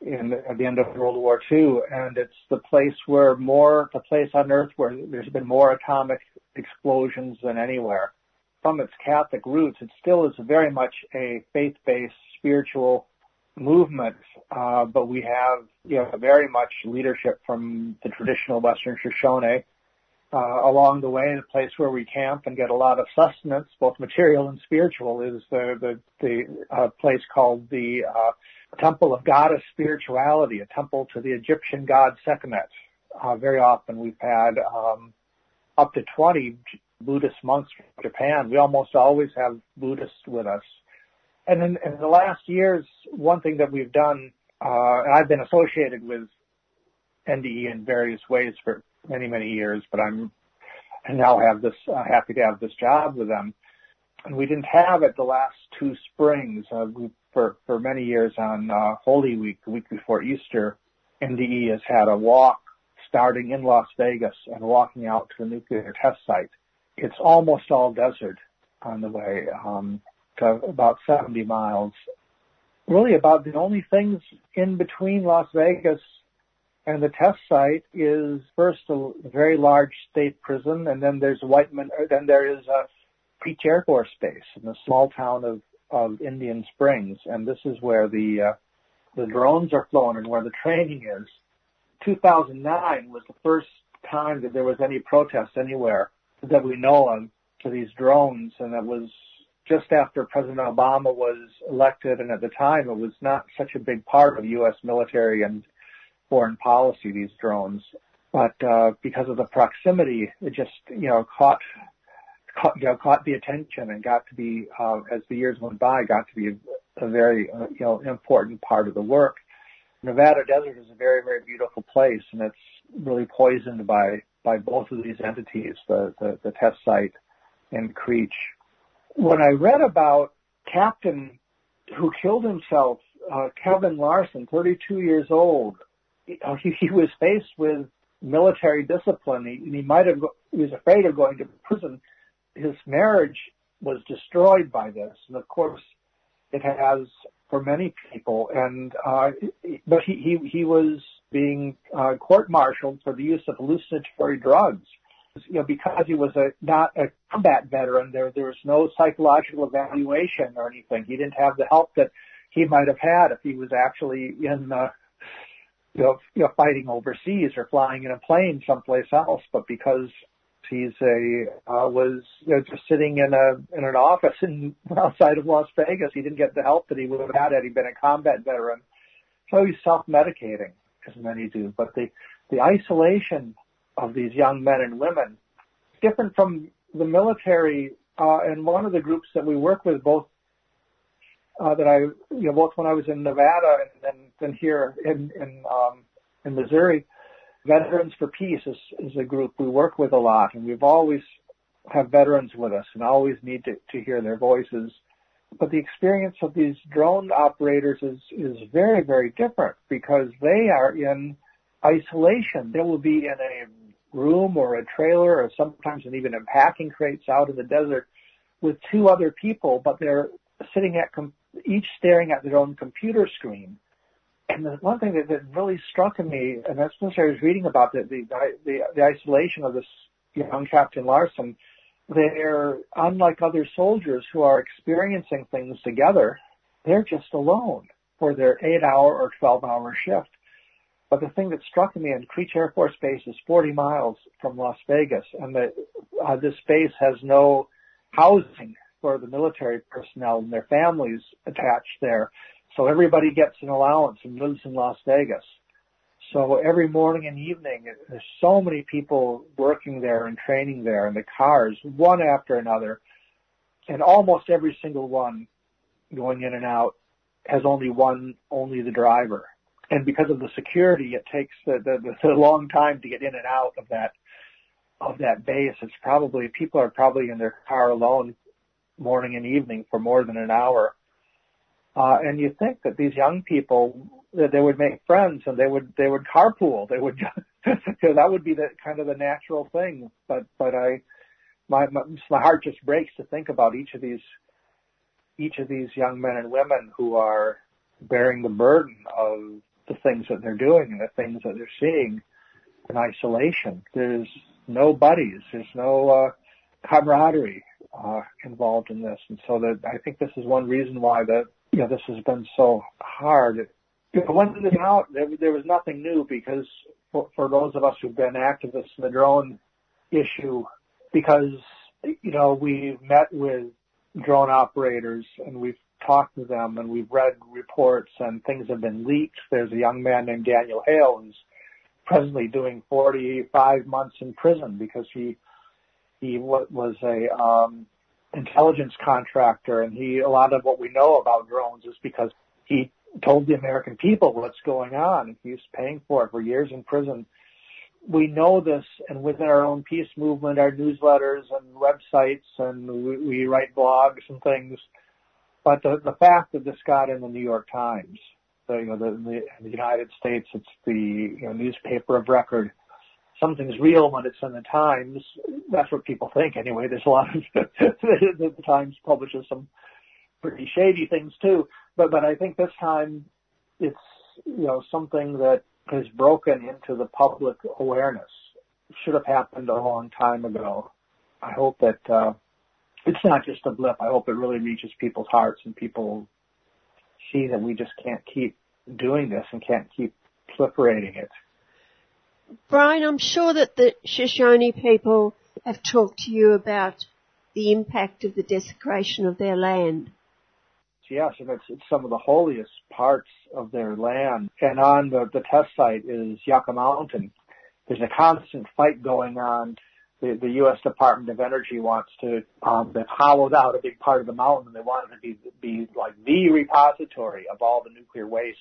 in at the end of World War II, and it's the place where more, the place on Earth where there's been more atomic explosions than anywhere from its Catholic roots, it still is very much a faith-based spiritual movement, uh, but we have you know very much leadership from the traditional Western Shoshone. Uh, along the way, the place where we camp and get a lot of sustenance, both material and spiritual, is the the, the uh, place called the uh, Temple of Goddess Spirituality, a temple to the Egyptian god Sekhmet. Uh, very often we've had um, up to 20 Buddhist monks from Japan. We almost always have Buddhists with us. And in, in the last years, one thing that we've done, uh, I've been associated with NDE in various ways for many, many years, but I'm I now have this, uh, happy to have this job with them. And we didn't have it the last two springs. Uh, we, for, for many years on, uh, Holy Week, the week before Easter, NDE has had a walk starting in Las Vegas and walking out to the nuclear test site it's almost all desert on the way um, about 70 miles. Really, about the only things in between Las Vegas and the test site is first a very large state prison, and then there's Whiteman. Then there is a Creech Air Force Base in the small town of of Indian Springs, and this is where the uh, the drones are flown and where the training is. 2009 was the first time that there was any protest anywhere that we know of to these drones, and that was just after President Obama was elected, and at the time it was not such a big part of U.S. military and foreign policy, these drones. But uh, because of the proximity, it just, you know, caught caught, you know, caught the attention and got to be, uh, as the years went by, got to be a, a very, uh, you know, important part of the work. Nevada desert is a very, very beautiful place and it's really poisoned by, by both of these entities, the, the, the test site and Creech. When I read about Captain who killed himself, uh, Kevin Larson, 32 years old, he, he was faced with military discipline. He, he might have, he was afraid of going to prison. His marriage was destroyed by this. And of course, it has for many people. And, uh, but he, he, he was being, uh, court-martialed for the use of hallucinatory drugs. You know, because he was a, not a combat veteran, there, there was no psychological evaluation or anything. He didn't have the help that he might have had if he was actually in, uh, you know, you know, fighting overseas or flying in a plane someplace else, but because he's a uh, was you know just sitting in a in an office in outside of Las Vegas, he didn't get the help that he would have had had he been a combat veteran. So he's self-medicating, as many do. But the the isolation of these young men and women, different from the military. Uh, and one of the groups that we work with, both uh, that I, you know, both when I was in Nevada and then, then here in in, um, in Missouri, Veterans for Peace is, is a group we work with a lot, and we've always have veterans with us and always need to, to hear their voices. But the experience of these drone operators is is very very different because they are in isolation. They will be in a room or a trailer or sometimes even in packing crates out in the desert with two other people, but they're sitting at com- each staring at their own computer screen. And the one thing that, that really struck me, and that's when I was reading about the, the, the, the isolation of this young Captain Larson, they're unlike other soldiers who are experiencing things together. They're just alone for their eight hour or 12 hour shift. But the thing that struck me in Creech Air Force Base is 40 miles from Las Vegas, and the, uh, this base has no housing for the military personnel and their families attached there. So everybody gets an allowance and lives in Las Vegas. So every morning and evening, there's so many people working there and training there in the cars, one after another. And almost every single one going in and out has only one, only the driver. And because of the security, it takes the, the, the long time to get in and out of that, of that base. It's probably, people are probably in their car alone morning and evening for more than an hour. Uh, and you think that these young people that they would make friends and they would they would carpool. They would that would be the kind of the natural thing. But but I my, my my heart just breaks to think about each of these each of these young men and women who are bearing the burden of the things that they're doing and the things that they're seeing in isolation. There's no buddies. There's no uh, camaraderie uh, involved in this, and so that I think this is one reason why that you know this has been so hard. When it came out, there, there was nothing new because for, for those of us who've been activists in the drone issue, because you know we've met with drone operators and we've talked to them and we've read reports and things have been leaked. There's a young man named Daniel Hale who's presently doing 45 months in prison because he he was a um, intelligence contractor, and he a lot of what we know about drones is because he told the American people what's going on. He's paying for it for years in prison. We know this, and within our own peace movement, our newsletters and websites, and we, we write blogs and things. But the, the fact that this got in the New York Times, the, you know, the, the, the United States, it's the you know, newspaper of record something's real when it's in the Times. That's what people think anyway. There's a lot of the Times publishes some pretty shady things too. But but I think this time it's you know something that has broken into the public awareness. Should have happened a long time ago. I hope that uh, it's not just a blip. I hope it really reaches people's hearts and people see that we just can't keep doing this and can't keep proliferating it. Brian, I'm sure that the Shoshone people have talked to you about the impact of the desecration of their land. Yes, and it's, it's some of the holiest parts of their land. And on the, the test site is Yucca Mountain. There's a constant fight going on the, the U.S. Department of Energy wants to, um, they've hollowed out a big part of the mountain and they want it to be, be like the repository of all the nuclear waste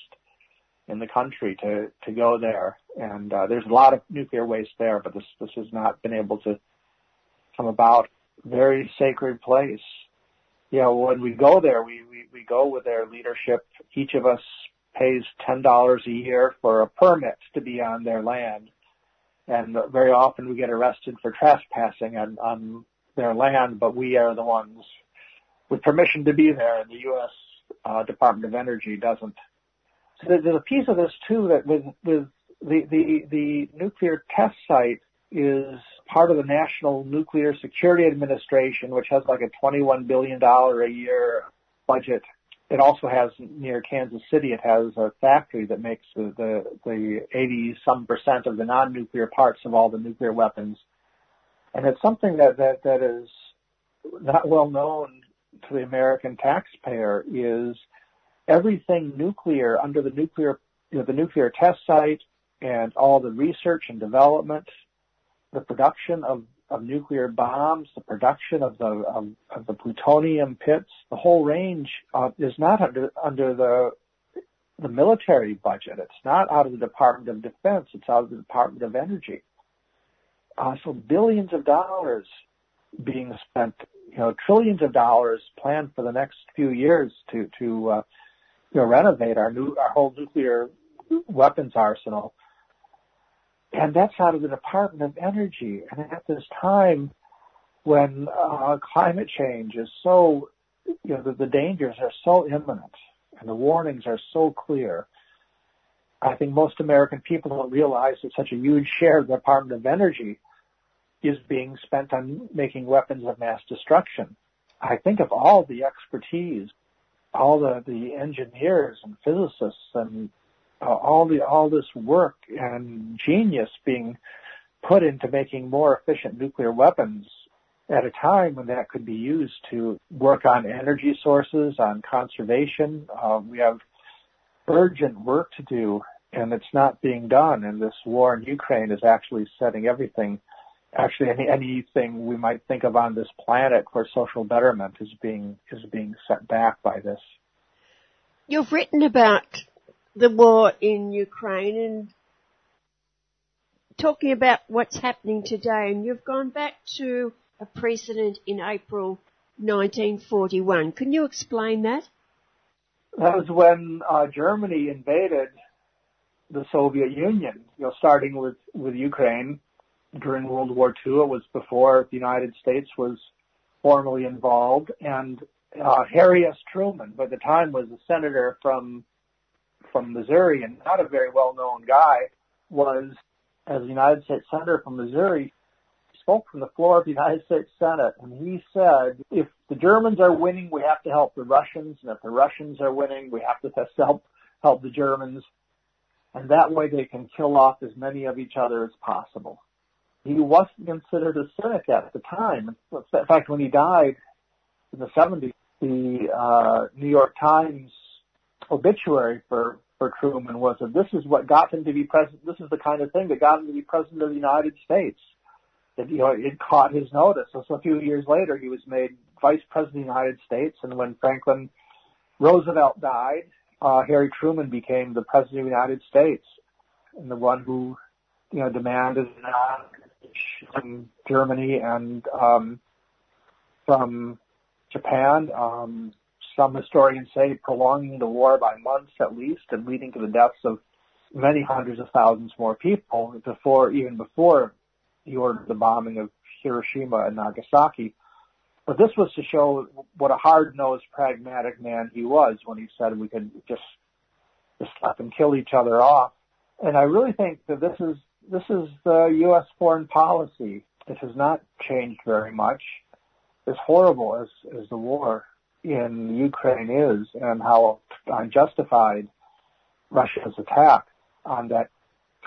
in the country to, to go there. And, uh, there's a lot of nuclear waste there, but this, this has not been able to come about. Very sacred place. You know, when we go there, we, we, we go with their leadership. Each of us pays $10 a year for a permit to be on their land and very often we get arrested for trespassing on, on their land, but we are the ones with permission to be there, and the U.S. Uh, Department of Energy doesn't. So there's a piece of this too that with with the the the nuclear test site is part of the National Nuclear Security Administration, which has like a 21 billion dollar a year budget it also has near Kansas City. It has a factory that makes the the, the 80 some percent of the non-nuclear parts of all the nuclear weapons, and it's something that that that is not well known to the American taxpayer. Is everything nuclear under the nuclear you know, the nuclear test site and all the research and development, the production of of nuclear bombs, the production of the of, of the plutonium pits, the whole range uh, is not under under the the military budget. It's not out of the Department of Defense. It's out of the Department of Energy. Uh, so billions of dollars being spent, you know, trillions of dollars planned for the next few years to to uh, you know, renovate our new our whole nuclear weapons arsenal and that's out of the Department of Energy. And at this time when uh, climate change is so, you know, the, the dangers are so imminent and the warnings are so clear, I think most American people don't realize that such a huge share of the Department of Energy is being spent on making weapons of mass destruction. I think of all the expertise, all the, the engineers and physicists and uh, all the all this work and genius being put into making more efficient nuclear weapons at a time when that could be used to work on energy sources, on conservation. Uh, we have urgent work to do, and it's not being done. And this war in Ukraine is actually setting everything, actually any, anything we might think of on this planet for social betterment is being is being set back by this. You've written about the war in Ukraine and talking about what's happening today. And you've gone back to a precedent in April 1941. Can you explain that? That was when uh, Germany invaded the Soviet Union. You know, starting with with Ukraine during World War II. It was before the United States was formally involved, and uh, Harry S. Truman, by the time, was a senator from from Missouri and not a very well known guy, was as a United States Senator from Missouri, spoke from the floor of the United States Senate and he said, if the Germans are winning, we have to help the Russians, and if the Russians are winning, we have to help help the Germans, and that way they can kill off as many of each other as possible. He wasn't considered a cynic at the time. In fact, when he died in the 70s, the uh, New York Times obituary for for Truman was that this is what got him to be president. This is the kind of thing that got him to be president of the United States. That you know it caught his notice. So, so a few years later, he was made vice president of the United States, and when Franklin Roosevelt died, uh, Harry Truman became the president of the United States, and the one who you know demanded from Germany and um, from Japan um, some historians say prolonging the war by months at least and leading to the deaths of many hundreds of thousands more people before, even before he ordered the bombing of Hiroshima and Nagasaki. But this was to show what a hard-nosed, pragmatic man he was when he said we could just, just let them kill each other off. And I really think that this is, this is the U.S. foreign policy. It has not changed very much. As horrible as, as the war in Ukraine is and how unjustified Russia's attack on that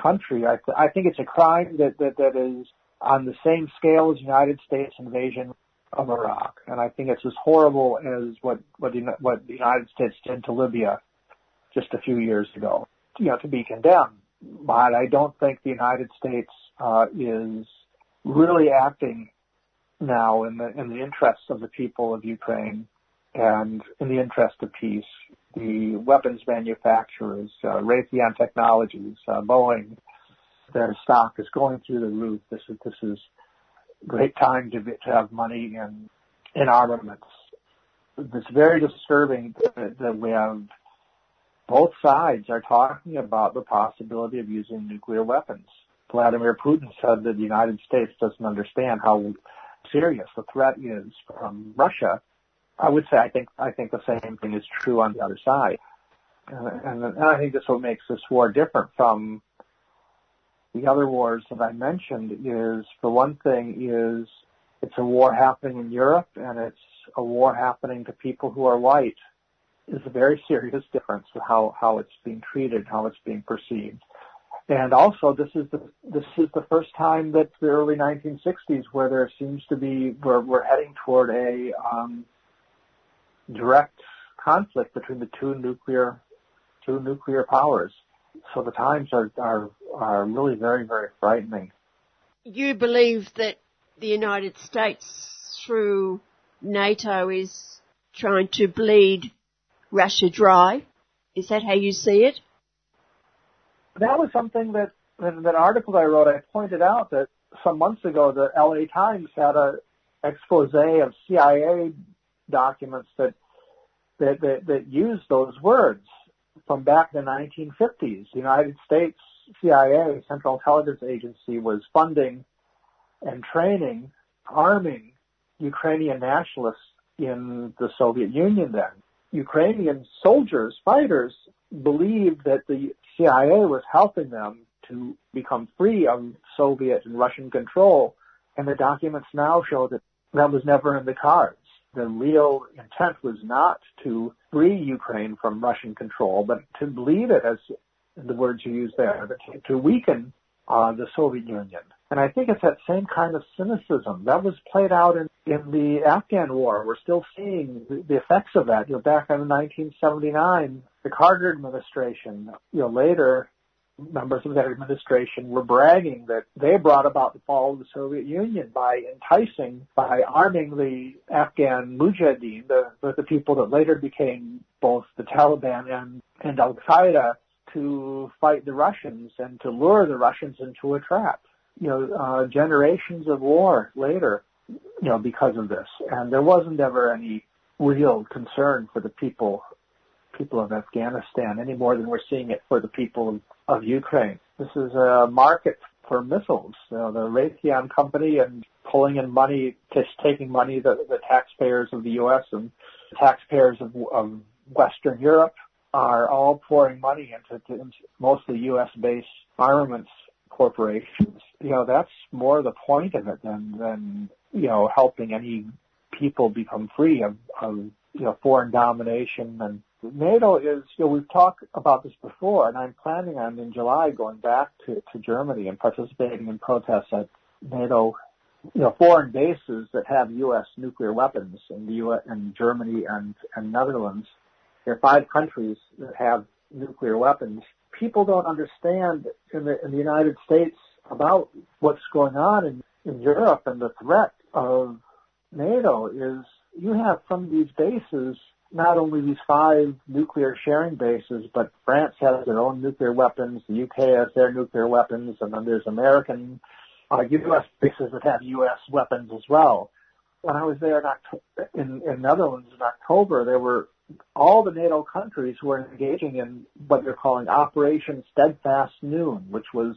country. I, th- I think it's a crime that, that, that is on the same scale as United States invasion of Iraq. And I think it's as horrible as what, what, what the United States did to Libya just a few years ago, you know, to be condemned. But I don't think the United States, uh, is really acting now in the in the interests of the people of Ukraine and in the interest of peace. The weapons manufacturers, uh, Raytheon Technologies, uh, Boeing, their stock is going through the roof. This is this is great time to, be, to have money in in armaments. It's very disturbing that, that we have both sides are talking about the possibility of using nuclear weapons. Vladimir Putin said that the United States doesn't understand how serious the threat is from Russia. I would say I think I think the same thing is true on the other side, and, and I think this what makes this war different from the other wars that I mentioned. Is for one thing is it's a war happening in Europe and it's a war happening to people who are white. Is a very serious difference how how it's being treated, how it's being perceived. And also, this is the this is the first time that the early 1960s where there seems to be we're, we're heading toward a um, direct conflict between the two nuclear two nuclear powers. So the times are are are really very very frightening. You believe that the United States through NATO is trying to bleed Russia dry? Is that how you see it? that was something that, in that article I wrote, I pointed out that some months ago the LA Times had a expose of CIA documents that, that, that, that used those words from back in the 1950s. The United States CIA, Central Intelligence Agency, was funding and training, arming Ukrainian nationalists in the Soviet Union then. Ukrainian soldiers, fighters, believed that the CIA was helping them to become free of Soviet and Russian control, and the documents now show that that was never in the cards. The real intent was not to free Ukraine from Russian control, but to leave it, as the words you use there, to weaken uh, the Soviet Union. And I think it's that same kind of cynicism that was played out in, in the Afghan war. We're still seeing the, effects of that. You know, back in 1979, the Carter administration, you know, later members of that administration were bragging that they brought about the fall of the Soviet Union by enticing, by arming the Afghan Mujahideen, the, the people that later became both the Taliban and, and Al Qaeda, to fight the Russians and to lure the Russians into a trap. You know, uh, generations of war later, you know, because of this. And there wasn't ever any real concern for the people people of Afghanistan any more than we're seeing it for the people of, Ukraine. This is a market for missiles. You know, the Raytheon company and pulling in money, just taking money that the taxpayers of the U.S. and the taxpayers of, of Western Europe are all pouring money into, into mostly U.S.-based armaments corporations. You know, that's more the point of it than, than you know, helping any people become free of, of you know, foreign domination and NATO is, you know, we've talked about this before, and I'm planning on in July going back to, to Germany and participating in protests at NATO, you know, foreign bases that have U.S. nuclear weapons in the U.S. in Germany and, and Netherlands. There are five countries that have nuclear weapons. People don't understand in the, in the United States about what's going on in, in Europe and the threat of NATO is you have of these bases not only these five nuclear sharing bases, but France has their own nuclear weapons, the UK has their nuclear weapons, and then there's American, uh, U.S. bases that have U.S. weapons as well. When I was there in, October, in, in Netherlands in October, there were all the NATO countries were engaging in what they're calling Operation Steadfast Noon, which was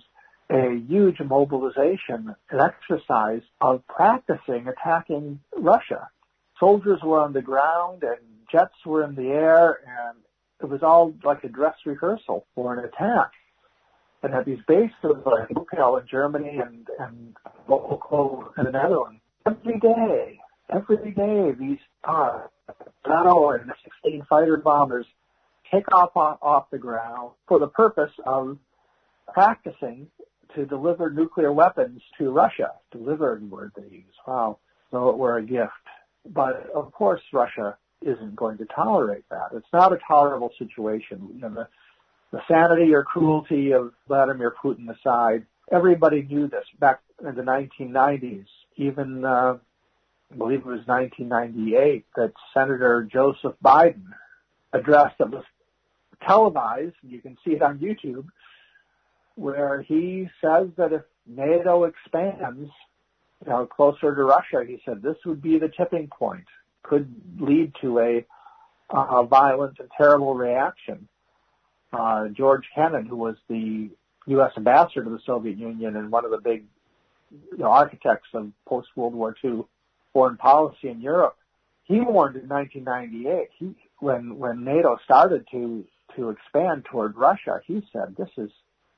a huge mobilization, an exercise of practicing attacking Russia. Soldiers were on the ground and jets were in the air and it was all like a dress rehearsal for an attack. And at these bases like Buchel in Germany and, and Volkel in the Netherlands, every day, every day these uh, Battle and 16 fighter bombers take off off the ground for the purpose of practicing to deliver nuclear weapons to Russia. Delivered word they use. Wow. So it were a gift. But of course Russia isn't going to tolerate that. It's not a tolerable situation. You know, the, the sanity or cruelty of Vladimir Putin aside, everybody knew this back in the 1990s, even uh, I believe it was 1998, that Senator Joseph Biden addressed that was televised, and you can see it on YouTube, where he says that if NATO expands, you know, closer to Russia, he said this would be the tipping point, could lead to a, a violent and terrible reaction. Uh, George Kennan, who was the U.S. ambassador to the Soviet Union and one of the big you know, architects of post World War II foreign policy in Europe, he warned in 1998 he, when when NATO started to to expand toward Russia. He said this is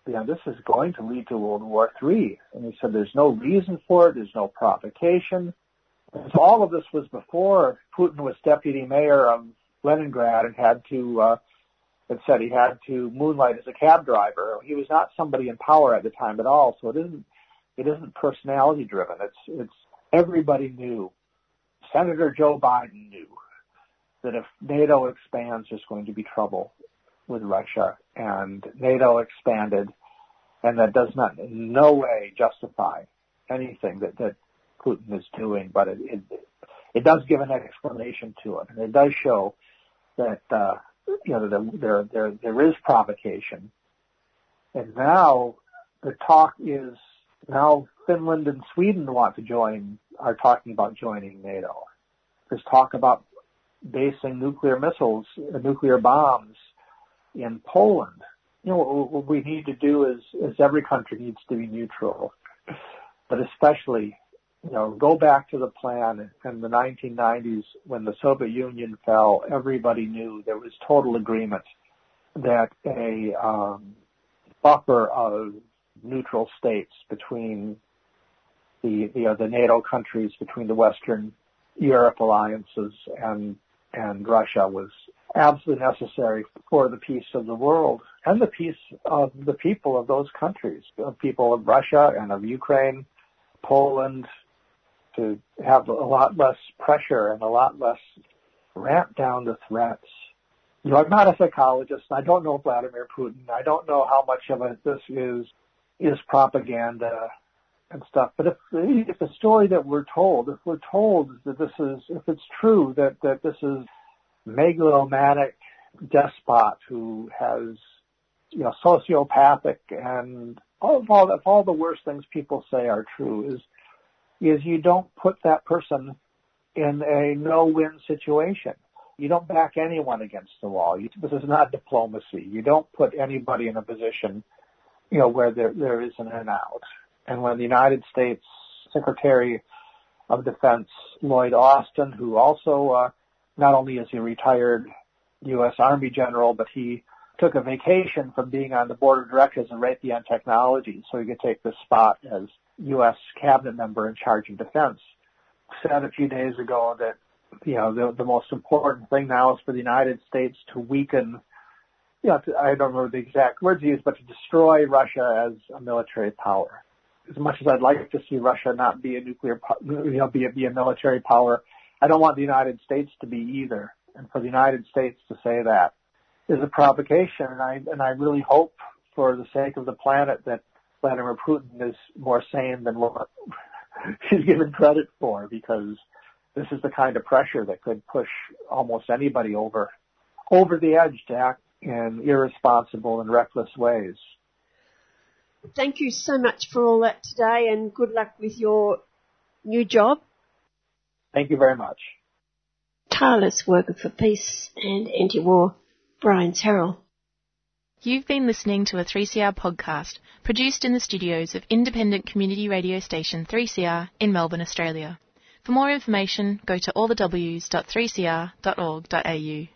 you know this is going to lead to World War III, and he said there's no reason for it. There's no provocation. And so all of this was before Putin was deputy mayor of Leningrad and had to uh, had said he had to moonlight as a cab driver. He was not somebody in power at the time at all, so it isn't it isn't personality driven. It's it's everybody knew. Senator Joe Biden knew that if NATO expands, there's going to be trouble with Russia, and NATO expanded, and that does not in no way justify anything that that Putin is doing, but it it, it does give an explanation to it, and it does show that uh, you know, there, there, there is provocation. And now the talk is now Finland and Sweden want to join, are talking about joining NATO. There's talk about basing nuclear missiles, uh, nuclear bombs in Poland. You know, what we need to do is, is every country needs to be neutral, but especially you know, go back to the plan in the 1990s when the Soviet Union fell. Everybody knew there was total agreement that a um, buffer of neutral states between the the, uh, the NATO countries, between the Western Europe alliances and and Russia was absolutely necessary for the peace of the world and the peace of the people of those countries, the people of Russia and of Ukraine, Poland, to have a lot less pressure and a lot less ramp down the threats. You know, I'm not a psychologist. I don't know Vladimir Putin. I don't know how much of it this is is propaganda and stuff. But if if the story that we're told, if we're told that this is, if it's true that that this is megalomaniac despot who has, you know, sociopathic and all of all, all the worst things people say are true, is is you don't put that person in a no-win situation. You don't back anyone against the wall. You, this is not diplomacy. You don't put anybody in a position, you know, where there there isn't an out. And when the United States Secretary of Defense Lloyd Austin, who also uh, not only is he a retired U.S. Army general, but he took a vacation from being on the board of directors of Raytheon Technologies so he could take this spot as U.S. cabinet member in charge of defense, said a few days ago that you know the, the most important thing now is for the United States to weaken. You know, to, I don't remember the exact words he used, but to destroy Russia as a military power. As much as I'd like to see Russia not be a nuclear, you know, be a, be a military power, I don't want the United States to be either. And for the United States to say that is a provocation, and I and I really hope, for the sake of the planet, that Vladimir Putin is more sane than what he's given credit for because this is the kind of pressure that could push almost anybody over over the edge to act in irresponsible and reckless ways. Thank you so much for all that today and good luck with your new job. Thank you very much. Tireless worker for peace and anti-war, Brian Terrell. You've been listening to a 3CR podcast produced in the studios of independent community radio station 3CR in Melbourne, Australia. For more information, go to allthews.3cr.org.au.